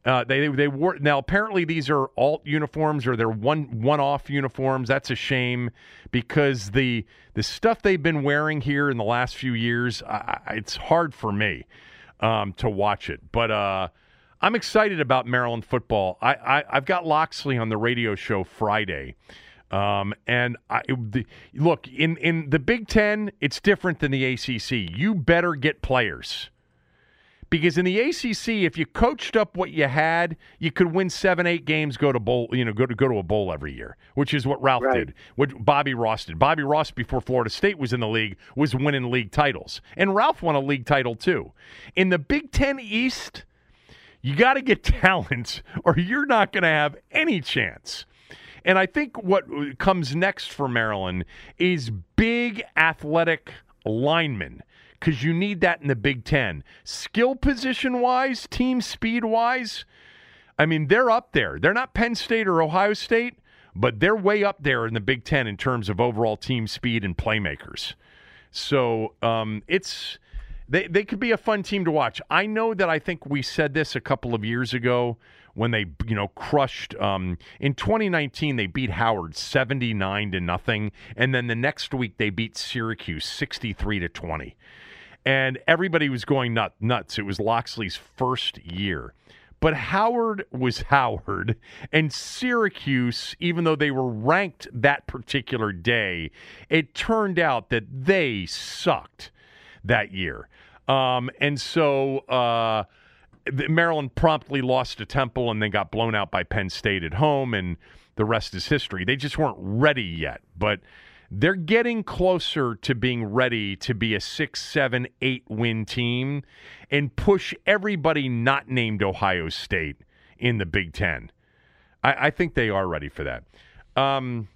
Uh, they they wore now. Apparently, these are alt uniforms or they're one one off uniforms. That's a shame because the the stuff they've been wearing here in the last few years, I, it's hard for me um, to watch it. But uh, I'm excited about Maryland football. I, I I've got Locksley on the radio show Friday. Um, and I, the, look in in the Big Ten, it's different than the ACC. You better get players because in the ACC, if you coached up what you had, you could win seven, eight games, go to bowl, you know, go to go to a bowl every year, which is what Ralph Right. did, what Bobby Ross did. Bobby Ross, before Florida State was in the league, was winning league titles, and Ralph won a league title too. In the Big Ten East, you got to get talent, or you're not going to have any chance. And I think what comes next for Maryland is big athletic linemen because you need that in the Big Ten. Skill position wise, team speed wise, I mean, they're up there. They're not Penn State or Ohio State, but they're way up there in the Big Ten in terms of overall team speed and playmakers. So um, it's they they could be a fun team to watch. I know that I think we said this a couple of years ago when they you know crushed um, in 2019 they beat Howard 79 to nothing and then the next week they beat Syracuse 63 to 20 and everybody was going nut, nuts. It was Locksley's first year. But Howard was Howard, and Syracuse, even though they were ranked that particular day, it turned out that they sucked that year. Um, and so uh, Maryland promptly lost to Temple and then got blown out by Penn State at home, and the rest is history. They just weren't ready yet. But they're getting closer to being ready to be a six, seven, eight win team and push everybody not named Ohio State in the Big Ten. I, I think they are ready for that. Um,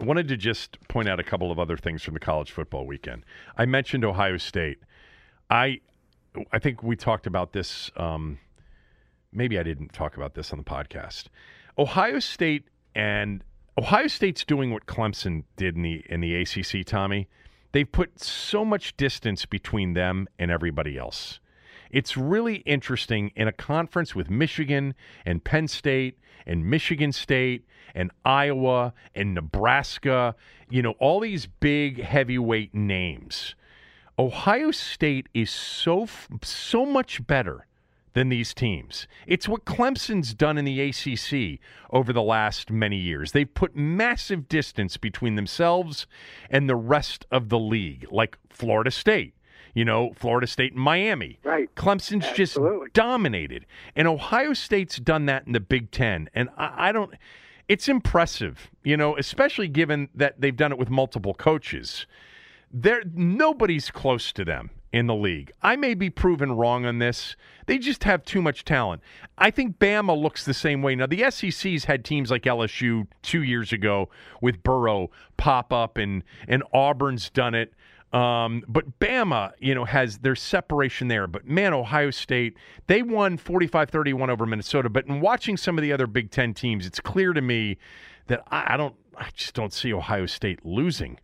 I wanted to just point out a couple of other things from the college football weekend. I mentioned Ohio State. I I think we talked about this. Um, maybe I didn't talk about this on the podcast. Ohio State and Ohio State's doing what Clemson did in the in the ACC. Tommy, they've put so much distance between them and everybody else. It's really interesting in a conference with Michigan and Penn State and Michigan State and Iowa and Nebraska, you know, all these big heavyweight names. Ohio State is so so much better than these teams. It's what Clemson's done in the ACC over the last many years. They've put massive distance between themselves and the rest of the league, like Florida State. You know, Florida State and Miami. Right. Clemson's Absolutely. just dominated. And Ohio State's done that in the Big Ten. And I, I don't, it's impressive, you know, especially given that they've done it with multiple coaches. There, nobody's close to them in the league. I may be proven wrong on this. They just have too much talent. I think Bama looks the same way. Now, the SEC's had teams like LSU two years ago with Burrow pop up, and, and Auburn's done it. Um, but Bama, you know, has their separation there. But man, Ohio State, they won 45 31 over Minnesota. But in watching some of the other Big Ten teams, it's clear to me that I, I don't, I just don't see Ohio State losing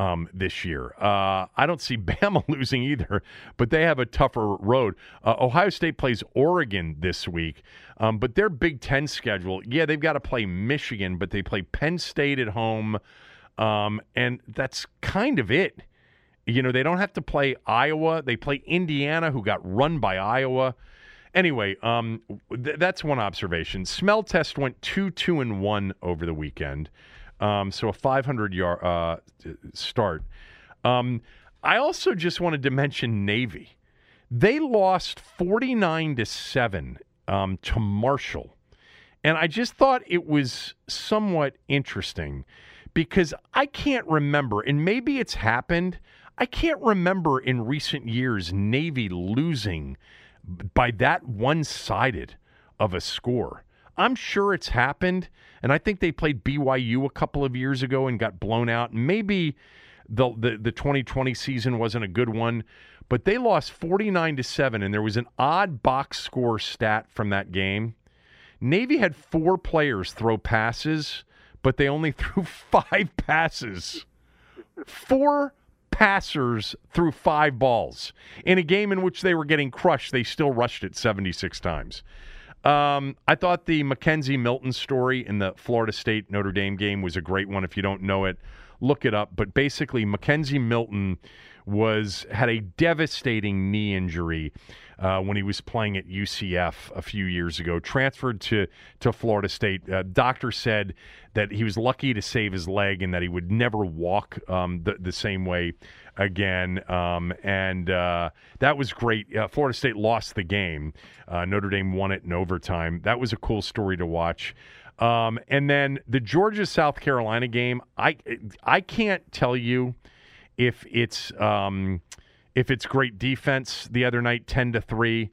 um, this year. Uh, I don't see Bama losing either, but they have a tougher road. Uh, Ohio State plays Oregon this week, um, but their Big Ten schedule, yeah, they've got to play Michigan, but they play Penn State at home, um, and that's kind of it. You know, they don't have to play Iowa. They play Indiana, who got run by Iowa. Anyway, um, th- that's one observation. Smell test went two, two, and one over the weekend. Um, so a 500 yard uh, start. Um, I also just wanted to mention Navy. They lost 49 to seven um, to Marshall, and I just thought it was somewhat interesting because I can't remember, and maybe it's happened. I can't remember in recent years Navy losing by that one sided of a score. I'm sure it's happened, and I think they played BYU a couple of years ago and got blown out. Maybe the the, the 2020 season wasn't a good one, but they lost 49 to 7 and there was an odd box score stat from that game. Navy had four players throw passes, but they only threw 5 passes. Four passers threw 5 balls. In a game in which they were getting crushed, they still rushed it 76 times. Um, I thought the McKenzie Milton story in the Florida State Notre Dame game was a great one. If you don't know it, look it up. But basically, McKenzie Milton was had a devastating knee injury uh, when he was playing at UCF a few years ago. Transferred to to Florida State. Uh, doctor said that he was lucky to save his leg and that he would never walk um, the the same way again. Um, and uh, that was great. Uh, Florida State lost the game. Uh, Notre Dame won it in overtime. That was a cool story to watch. Um, and then the Georgia South Carolina game, I I can't tell you if it's um, if it's great defense the other night, ten to three.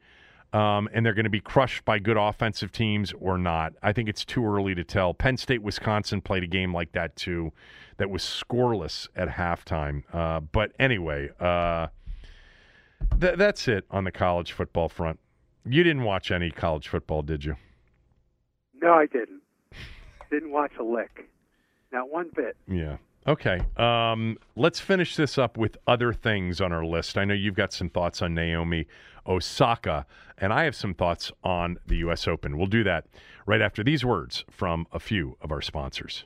Um, and they're going to be crushed by good offensive teams or not. I think it's too early to tell. Penn State, Wisconsin played a game like that too, that was scoreless at halftime. Uh, but anyway, uh, th- that's it on the college football front. You didn't watch any college football, did you? No, I didn't. Didn't watch a lick. Not one bit. Yeah. Okay. Um, let's finish this up with other things on our list. I know you've got some thoughts on Naomi Osaka, and I have some thoughts on the U.S. Open. We'll do that right after these words from a few of our sponsors.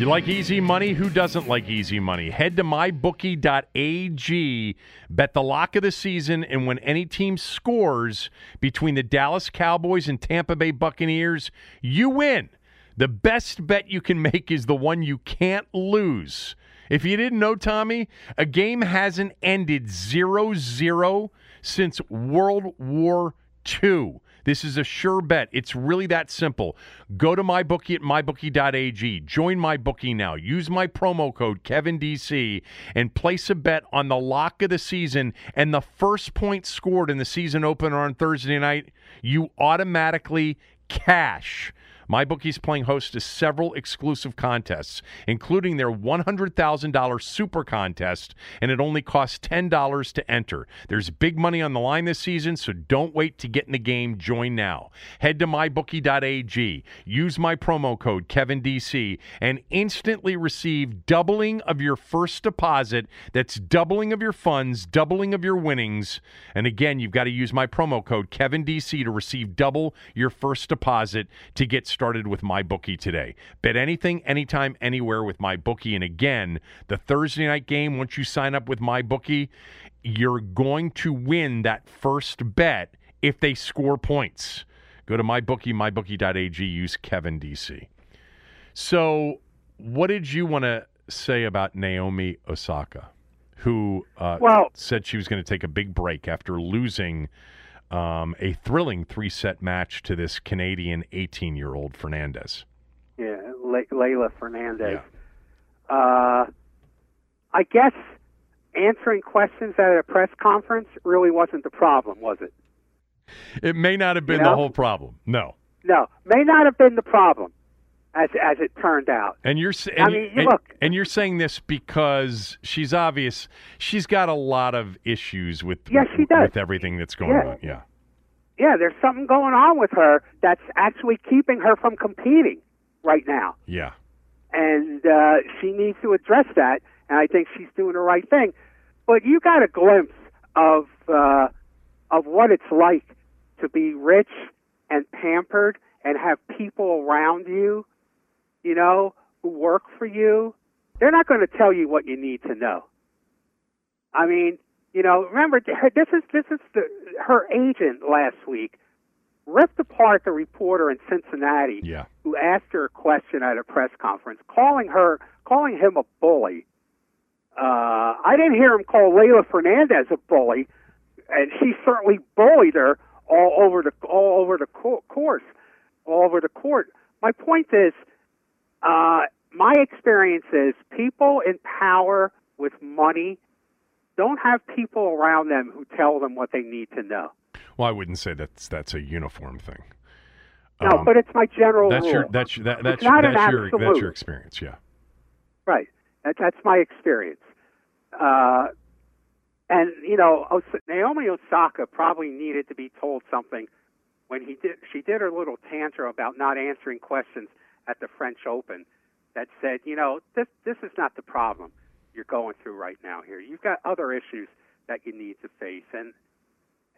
You like easy money? Who doesn't like easy money? Head to mybookie.ag, bet the lock of the season, and when any team scores between the Dallas Cowboys and Tampa Bay Buccaneers, you win. The best bet you can make is the one you can't lose. If you didn't know, Tommy, a game hasn't ended 0 0 since World War II. This is a sure bet. It's really that simple. Go to mybookie at mybookie.ag. Join mybookie now. Use my promo code KevinDC and place a bet on the lock of the season and the first point scored in the season opener on Thursday night, you automatically cash. MyBookie's playing host to several exclusive contests, including their $100,000 super contest, and it only costs $10 to enter. There's big money on the line this season, so don't wait to get in the game. Join now. Head to mybookie.ag, use my promo code KevinDC, and instantly receive doubling of your first deposit. That's doubling of your funds, doubling of your winnings. And again, you've got to use my promo code KevinDC to receive double your first deposit to get started started with my bookie today. Bet anything, anytime, anywhere with my bookie. And again, the Thursday night game, once you sign up with my bookie, you're going to win that first bet if they score points. Go to MyBookie, mybookie.ag, use Kevin DC. So, what did you want to say about Naomi Osaka, who uh, well, said she was going to take a big break after losing – um, a thrilling three set match to this Canadian 18 year old Fernandez. Yeah, Le- Leylah Fernandez. Yeah. Uh, I guess answering questions at a press conference really wasn't the problem, was it? It may not have been you know? the whole problem. No. No, may not have been the problem as as it turned out. And you're and, I mean, and, look, and you're saying this because she's obvious. She's got a lot of issues with yes, she does. with everything that's going yeah. on. Yeah. Yeah, there's something going on with her that's actually keeping her from competing right now. Yeah. And uh, she needs to address that, and I think she's doing the right thing. But you got a glimpse of uh, of what it's like to be rich and pampered and have people around you you know, who work for you, they're not going to tell you what you need to know. I mean, you know, remember this is this is the her agent last week ripped apart the reporter in Cincinnati yeah. who asked her a question at a press conference, calling her calling him a bully. Uh, I didn't hear him call Leylah Fernandez a bully, and she certainly bullied her all over the all over the co- course, all over the court. My point is, uh, my experience is people in power with money don't have people around them who tell them what they need to know. Well, I wouldn't say that's that's a uniform thing. No, um, but it's my general that's rule. Your, that's your, that, that's, your, that's, your, that's your experience, yeah. Right. That, that's my experience. Uh, and you know, Naomi Osaka probably needed to be told something when he did. She did her little tantrum about not answering questions at the French Open that said, you know, this this is not the problem you're going through right now here. You've got other issues that you need to face. And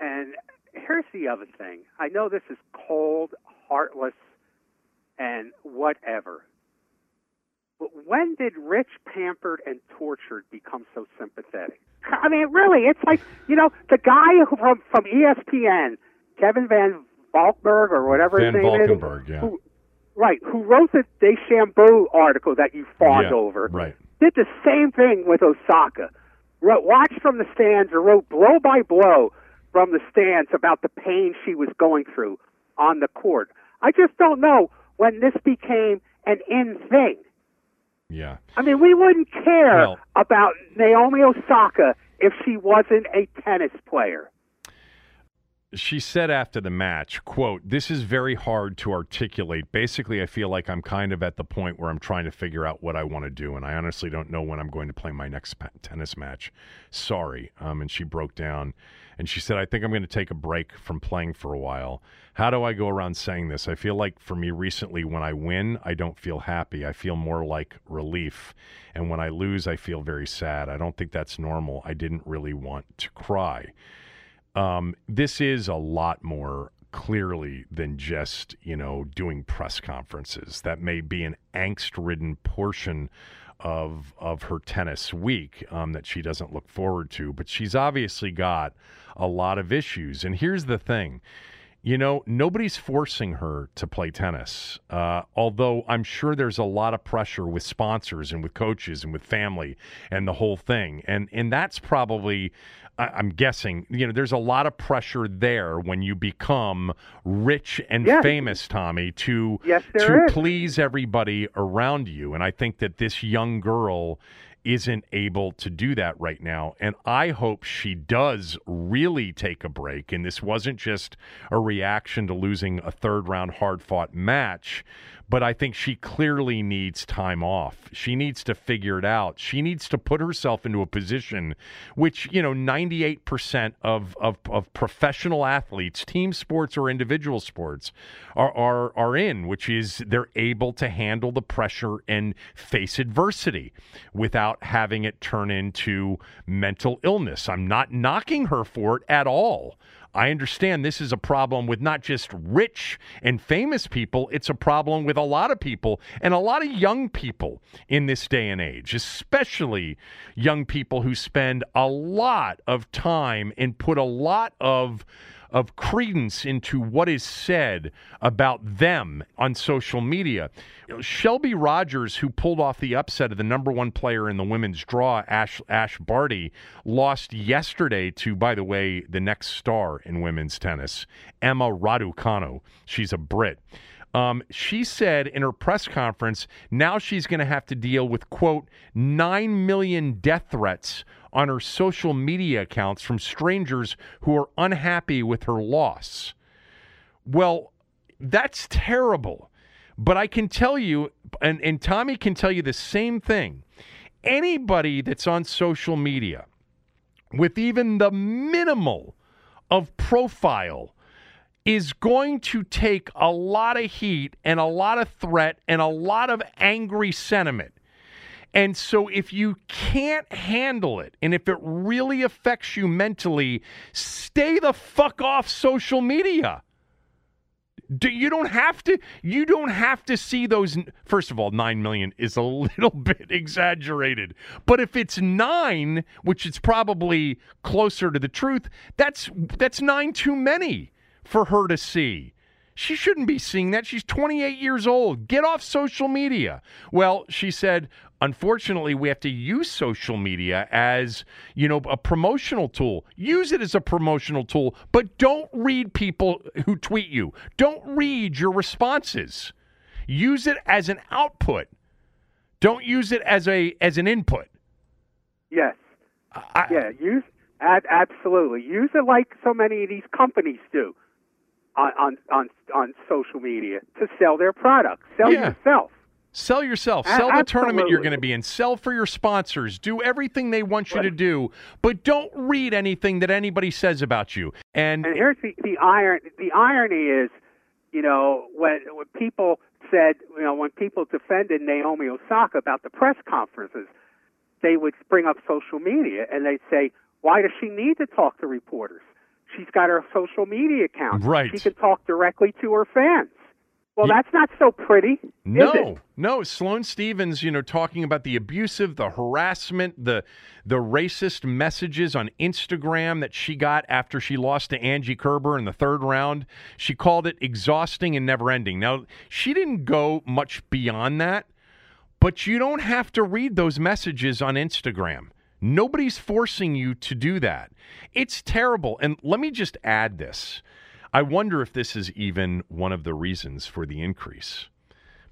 and here's the other thing. I know this is cold, heartless, and whatever. But when did rich, pampered, and tortured become so sympathetic? I mean, really, it's like you know the guy from from ESPN, Kevin Van Valkenburg or whatever Van his name Valkenburg, is, yeah. who, Right, who wrote the DeChambeau article that you fawned yeah, over, right. did the same thing with Osaka. Wrote, watched from the stands or wrote blow by blow from the stands about the pain she was going through on the court. I just don't know when this became an in thing. Yeah. I mean, we wouldn't care well, about Naomi Osaka if she wasn't a tennis player she said after the match quote this is very hard to articulate. Basically i feel like i'm kind of at the point where i'm trying to figure out what i want to do and i honestly don't know when i'm going to play my next tennis match. Sorry. Um, and she broke down and she said i think i'm going to take a break from playing for a while. How do i go around saying this? I feel like for me recently when i win i don't feel happy. I feel more like relief. And when i lose i feel very sad. I don't think that's normal. I didn't really want to cry um, this is a lot more clearly than just you know doing press conferences. That may be an angst-ridden portion of of her tennis week um, that she doesn't look forward to, but she's obviously got a lot of issues. And here's the thing: you know, nobody's forcing her to play tennis. Uh, although I'm sure there's a lot of pressure with sponsors and with coaches and with family and the whole thing. And and that's probably I'm guessing, you know, there's a lot of pressure there when you become rich and yes. famous, Tommy, to yes, to is. please everybody around you. And I think that this young girl isn't able to do that right now. And I hope she does really take a break. And this wasn't just a reaction to losing a third round hard fought match, but I think she clearly needs time off. She needs to figure it out. She needs to put herself into a position which, you know, 98% of, of, of professional athletes, team sports or individual sports, are, are, are in, which is they're able to handle the pressure and face adversity without having it turn into mental illness. I'm not knocking her for it at all. I understand this is a problem with not just rich and famous people, it's a problem with a lot of people and a lot of young people in this day and age, especially young people who spend a lot of time and put a lot of of credence into what is said about them on social media. Shelby Rogers, who pulled off the upset of the number one player in the women's draw, Ash, Ash Barty, lost yesterday to, by the way, the next star in women's tennis, Emma Raducanu. She's a Brit. Um, she said in her press conference, now she's going to have to deal with, quote, 9 million death threats on her social media accounts from strangers who are unhappy with her loss. Well, that's terrible. But I can tell you, and, and Tommy can tell you the same thing. Anybody that's on social media with even the minimal of profile is going to take a lot of heat and a lot of threat and a lot of angry sentiment. And so, if you can't handle it and if it really affects you mentally, stay the fuck off social media. Do, you don't have to you don't have to see those first of all 9 million is a little bit exaggerated. But if it's 9 which is probably closer to the truth that's that's 9 too many for her to see. She shouldn't be seeing that. She's 28 years old. Get off social media. Well she said unfortunately we have to use social media as you know a promotional tool. Use it as a promotional tool but don't read people who tweet you. Don't read your responses. Use it as an output. Don't use it as a as an input. Yes. I, yeah use ad, absolutely. Use it like so many of these companies do on on on, on social media to sell their products. Sell Yeah. yourself Sell yourself. Sell the tournament you're going to be in. Sell for your sponsors. Do everything they want you to do, but don't read anything that anybody says about you. And, And here's the the iron the irony is, you know, when when people said, you know, when people defended Naomi Osaka about the press conferences, they would bring up social media and they'd say, why does she need to talk to reporters? She's got her social media account. Right. She can talk directly to her fans. Well, that's not so pretty. no, no. Sloane Stevens, you know, talking about the abusive, the harassment, the the racist messages on Instagram that she got after she lost to Angie Kerber in the third round. She called it exhausting and never ending. Now, she didn't go much beyond that, but you don't have to read those messages on Instagram. Nobody's forcing you to do that. It's terrible. And let me just add this. I wonder if this is even one of the reasons for the increase,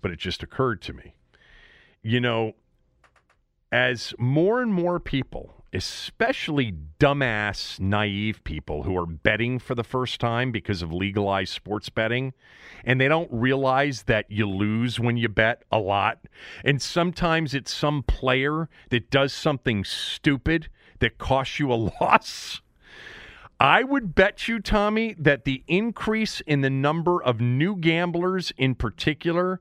but it just occurred to me. You know, as more and more people, especially dumbass, naive people who are betting for the first time because of legalized sports betting, and they don't realize that you lose when you bet a lot, and sometimes it's some player that does something stupid that costs you a loss. I would bet you, Tommy, that the increase in the number of new gamblers in particular,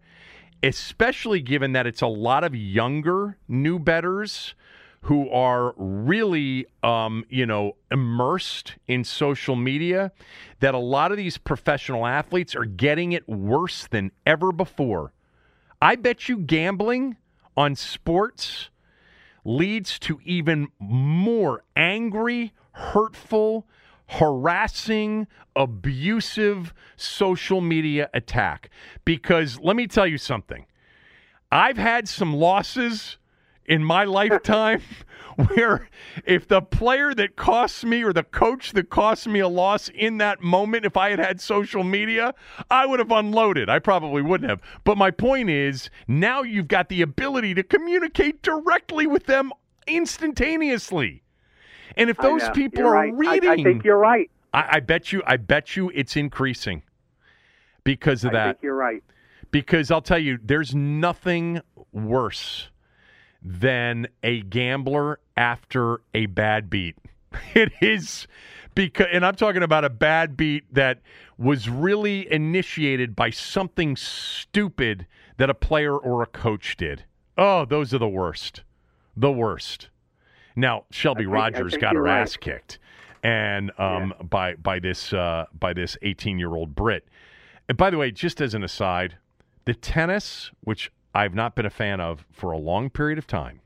especially given that it's a lot of younger new bettors who are really, um, you know, immersed in social media, that a lot of these professional athletes are getting it worse than ever before. I bet you gambling on sports leads to even more angry, hurtful, harassing, abusive social media attack. Because let me tell you something. I've had some losses in my lifetime where if the player that costs me or the coach that costs me a loss in that moment, if I had had social media, I would have unloaded. I probably wouldn't have. But my point is now you've got the ability to communicate directly with them instantaneously. And if those people you're are right. reading, I, I think you're right. I, I bet you, I bet you, it's increasing because of that. I that. think you're right. Because I'll tell you, there's nothing worse than a gambler after a bad beat. It is because, and I'm talking about a bad beat that was really initiated by something stupid that a player or a coach did. Oh, those are the worst. The worst. Now, Shelby think- Rogers got her right. ass kicked, and um, by by this uh, by this 18 year old Brit. And by the way, just as an aside, the tennis, which I've not been a fan of for a long period of time,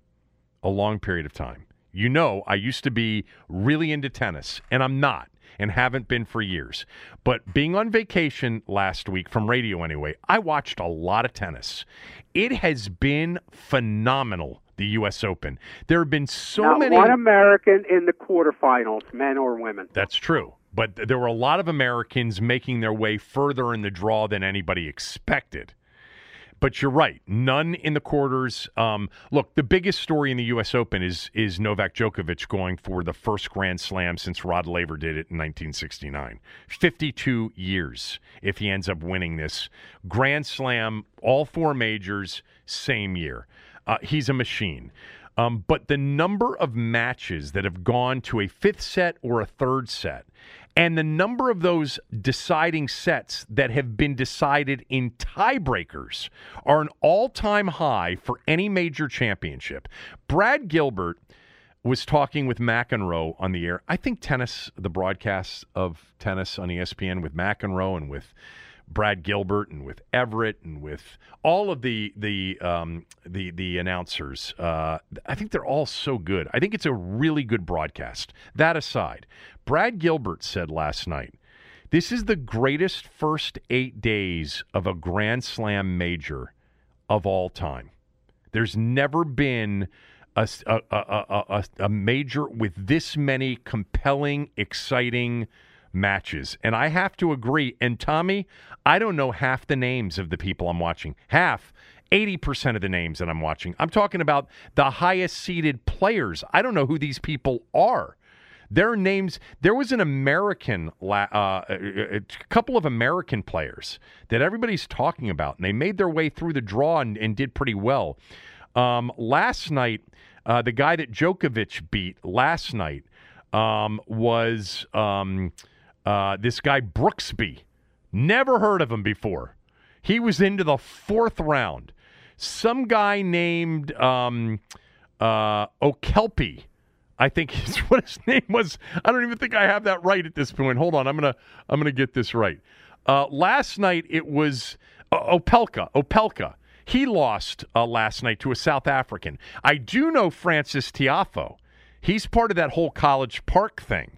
a long period of time. You know, I used to be really into tennis, and I'm not, and haven't been for years. But being on vacation last week, from radio anyway, I watched a lot of tennis. It has been phenomenal, the U.S. Open. There have been so Not many. one American in the quarterfinals, men or women. That's true. But there were a lot of Americans making their way further in the draw than anybody expected. But you're right. None in the quarters. Um, look, the biggest story in the U.S. Open is is Novak Djokovic going for the first Grand Slam since Rod Laver did it in 1969. 52 years if he ends up winning this Grand Slam, all four majors, same year. Uh, he's a machine. Um, but the number of matches that have gone to a fifth set or a third set, and the number of those deciding sets that have been decided in tiebreakers are an all time high for any major championship. Brad Gilbert was talking with McEnroe on the air. I think tennis, the broadcasts of tennis on ESPN with McEnroe and with Brad Gilbert and with Evert and with all of the the um, the the announcers. Uh, I think they're all so good. I think it's a really good broadcast. That aside, Brad Gilbert said last night, "This is the greatest first eight days of a Grand Slam major of all time. There's never been." A, a, a, a, a- a major with this many compelling, exciting matches. And I have to agree. And Tommy, I don't know half the names of the people I'm watching. Half. 80% of the names that I'm watching. I'm talking about the highest seeded players. I don't know who these people are. Their names, there was an American, uh, a, a couple of American players that everybody's talking about, and they made their way through the draw and, and did pretty well. Um, last night, uh, the guy that Djokovic beat last night um, was um, uh, this guy Brooksby. Never heard of him before. He was into the fourth round. Some guy named um, uh. I think is what his name was. I don't even think I have that right at this point. Hold on, I'm gonna I'm gonna get this right. Uh, last night it was uh, Opelka. Opelka. He lost uh, last night to a South African. I do know Frances Tiafoe. He's part of that whole College Park thing.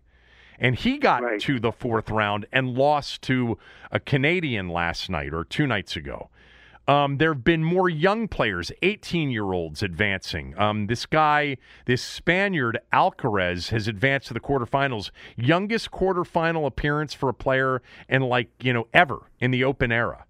And he got to the fourth round and lost to a Canadian last night or two nights ago. Um, there have been more young players, 18 year olds advancing. Um, this guy, this Spaniard, Alcaraz, has advanced to the quarterfinals. Youngest quarterfinal appearance for a player in like, you know, ever in the open era.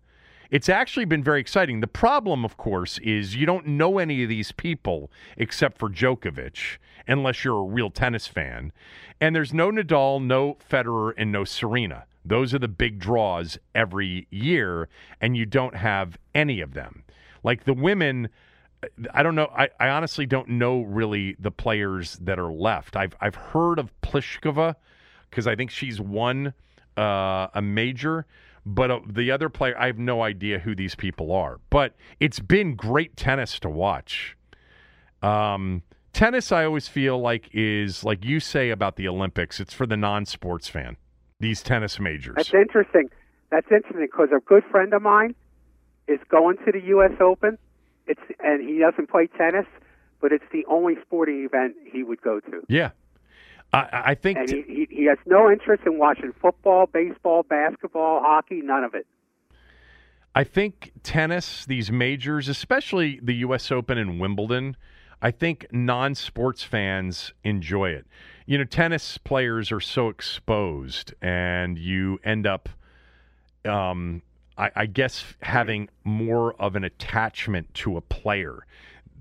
It's actually been very exciting. The problem, of course, is you don't know any of these people except for Djokovic, unless you're a real tennis fan. And there's no Nadal, no Federer, and no Serena. Those are the big draws every year, and you don't have any of them. Like the women, I don't know. I, I honestly don't know really the players that are left. I've I've heard of Pliskova because I think she's won uh, a major, but uh, the other player, I have no idea who these people are. But it's been great tennis to watch. Um, tennis, I always feel like is like you say about the Olympics. It's for the non-sports fan. These tennis majors. That's interesting. That's interesting because a good friend of mine is going to the U.S. Open. It's and he doesn't play tennis, but it's the only sporting event he would go to. Yeah. I, I think and he, he he has no interest in watching football, baseball, basketball, hockey, none of it. I think tennis, these majors, especially the U.S. Open and Wimbledon, I think non-sports fans enjoy it. You know, tennis players are so exposed, and you end up, um, I, I guess, having more of an attachment to a player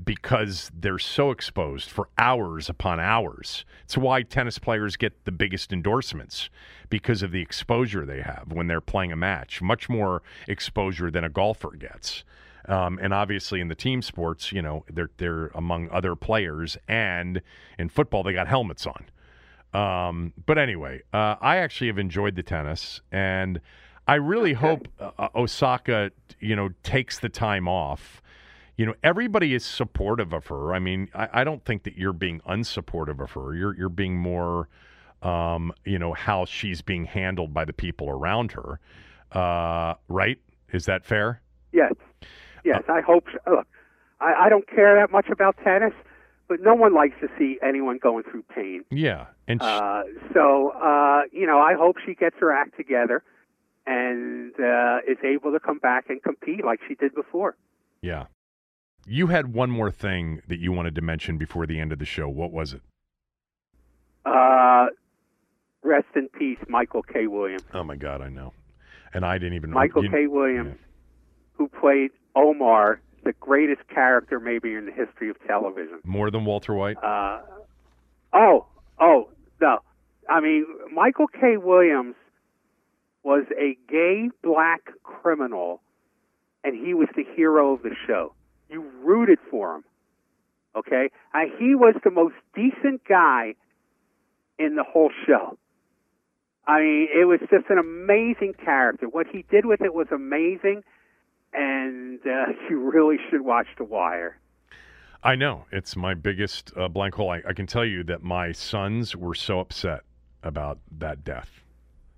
because they're so exposed for hours upon hours. It's why tennis players get the biggest endorsements because of the exposure they have when they're playing a match, much more exposure than a golfer gets. Um, and obviously, in the team sports, you know, they're they're among other players, and in football, they got helmets on. Um, but anyway, uh, I actually have enjoyed the tennis, and I really hope uh, Osaka, you know, takes the time off you know, everybody is supportive of her. I mean, I, I, don't think that you're being unsupportive of her. You're you're being more, um, you know, how she's being handled by the people around her. Uh, right? Is that fair? Yes. Yes, uh, I hope. So. Look, I, I don't care that much about tennis, but no one likes to see anyone going through pain. Yeah, and she, uh, so uh, you know, I hope she gets her act together and uh, is able to come back and compete like she did before. Yeah. You had one more thing that you wanted to mention before the end of the show. What was it? Uh, rest in peace, Michael K. Williams. Oh my God, I know. And I didn't even. Know. Michael K. Williams, yeah. who played Omar, the greatest character maybe in the history of television. More than Walter White. Uh, oh, oh no. I mean, Michael K. Williams was a gay black criminal, and he was the hero of the show. You rooted for him. Okay? And he was the most decent guy in the whole show. I mean, it was just an amazing character. What he did with it was amazing, and uh, you really should watch The Wire. I know. It's my biggest uh, blank hole. I, I, can tell you that my sons were so upset about that death.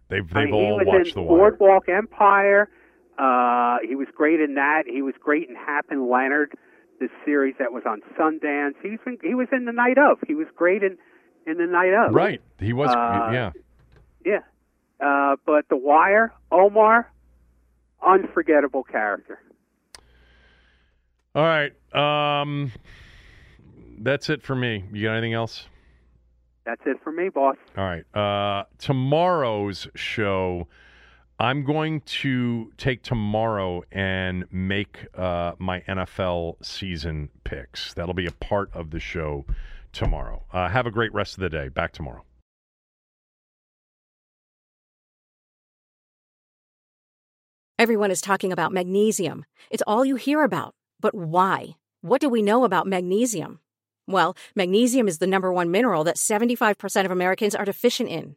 They've, they've I mean, all watched The Wire. Boardwalk Empire. Uh, he was great in that. He was great in Hap and Leonard, the series that was on Sundance. He's been, he was in the Night of. He was great in in the Night of. Right. He was. Uh, yeah. Yeah. Uh, but The Wire, Omar, unforgettable character. All right. Um, that's it for me. You got anything else? That's it for me, boss. All right. Uh, tomorrow's show. I'm going to take tomorrow and make uh, my NFL season picks. That'll be a part of the show tomorrow. Uh, have a great rest of the day. Back tomorrow. Everyone is talking about magnesium. It's all you hear about. But why? What do we know about magnesium? Well, magnesium is the number one mineral that 75% of Americans are deficient in.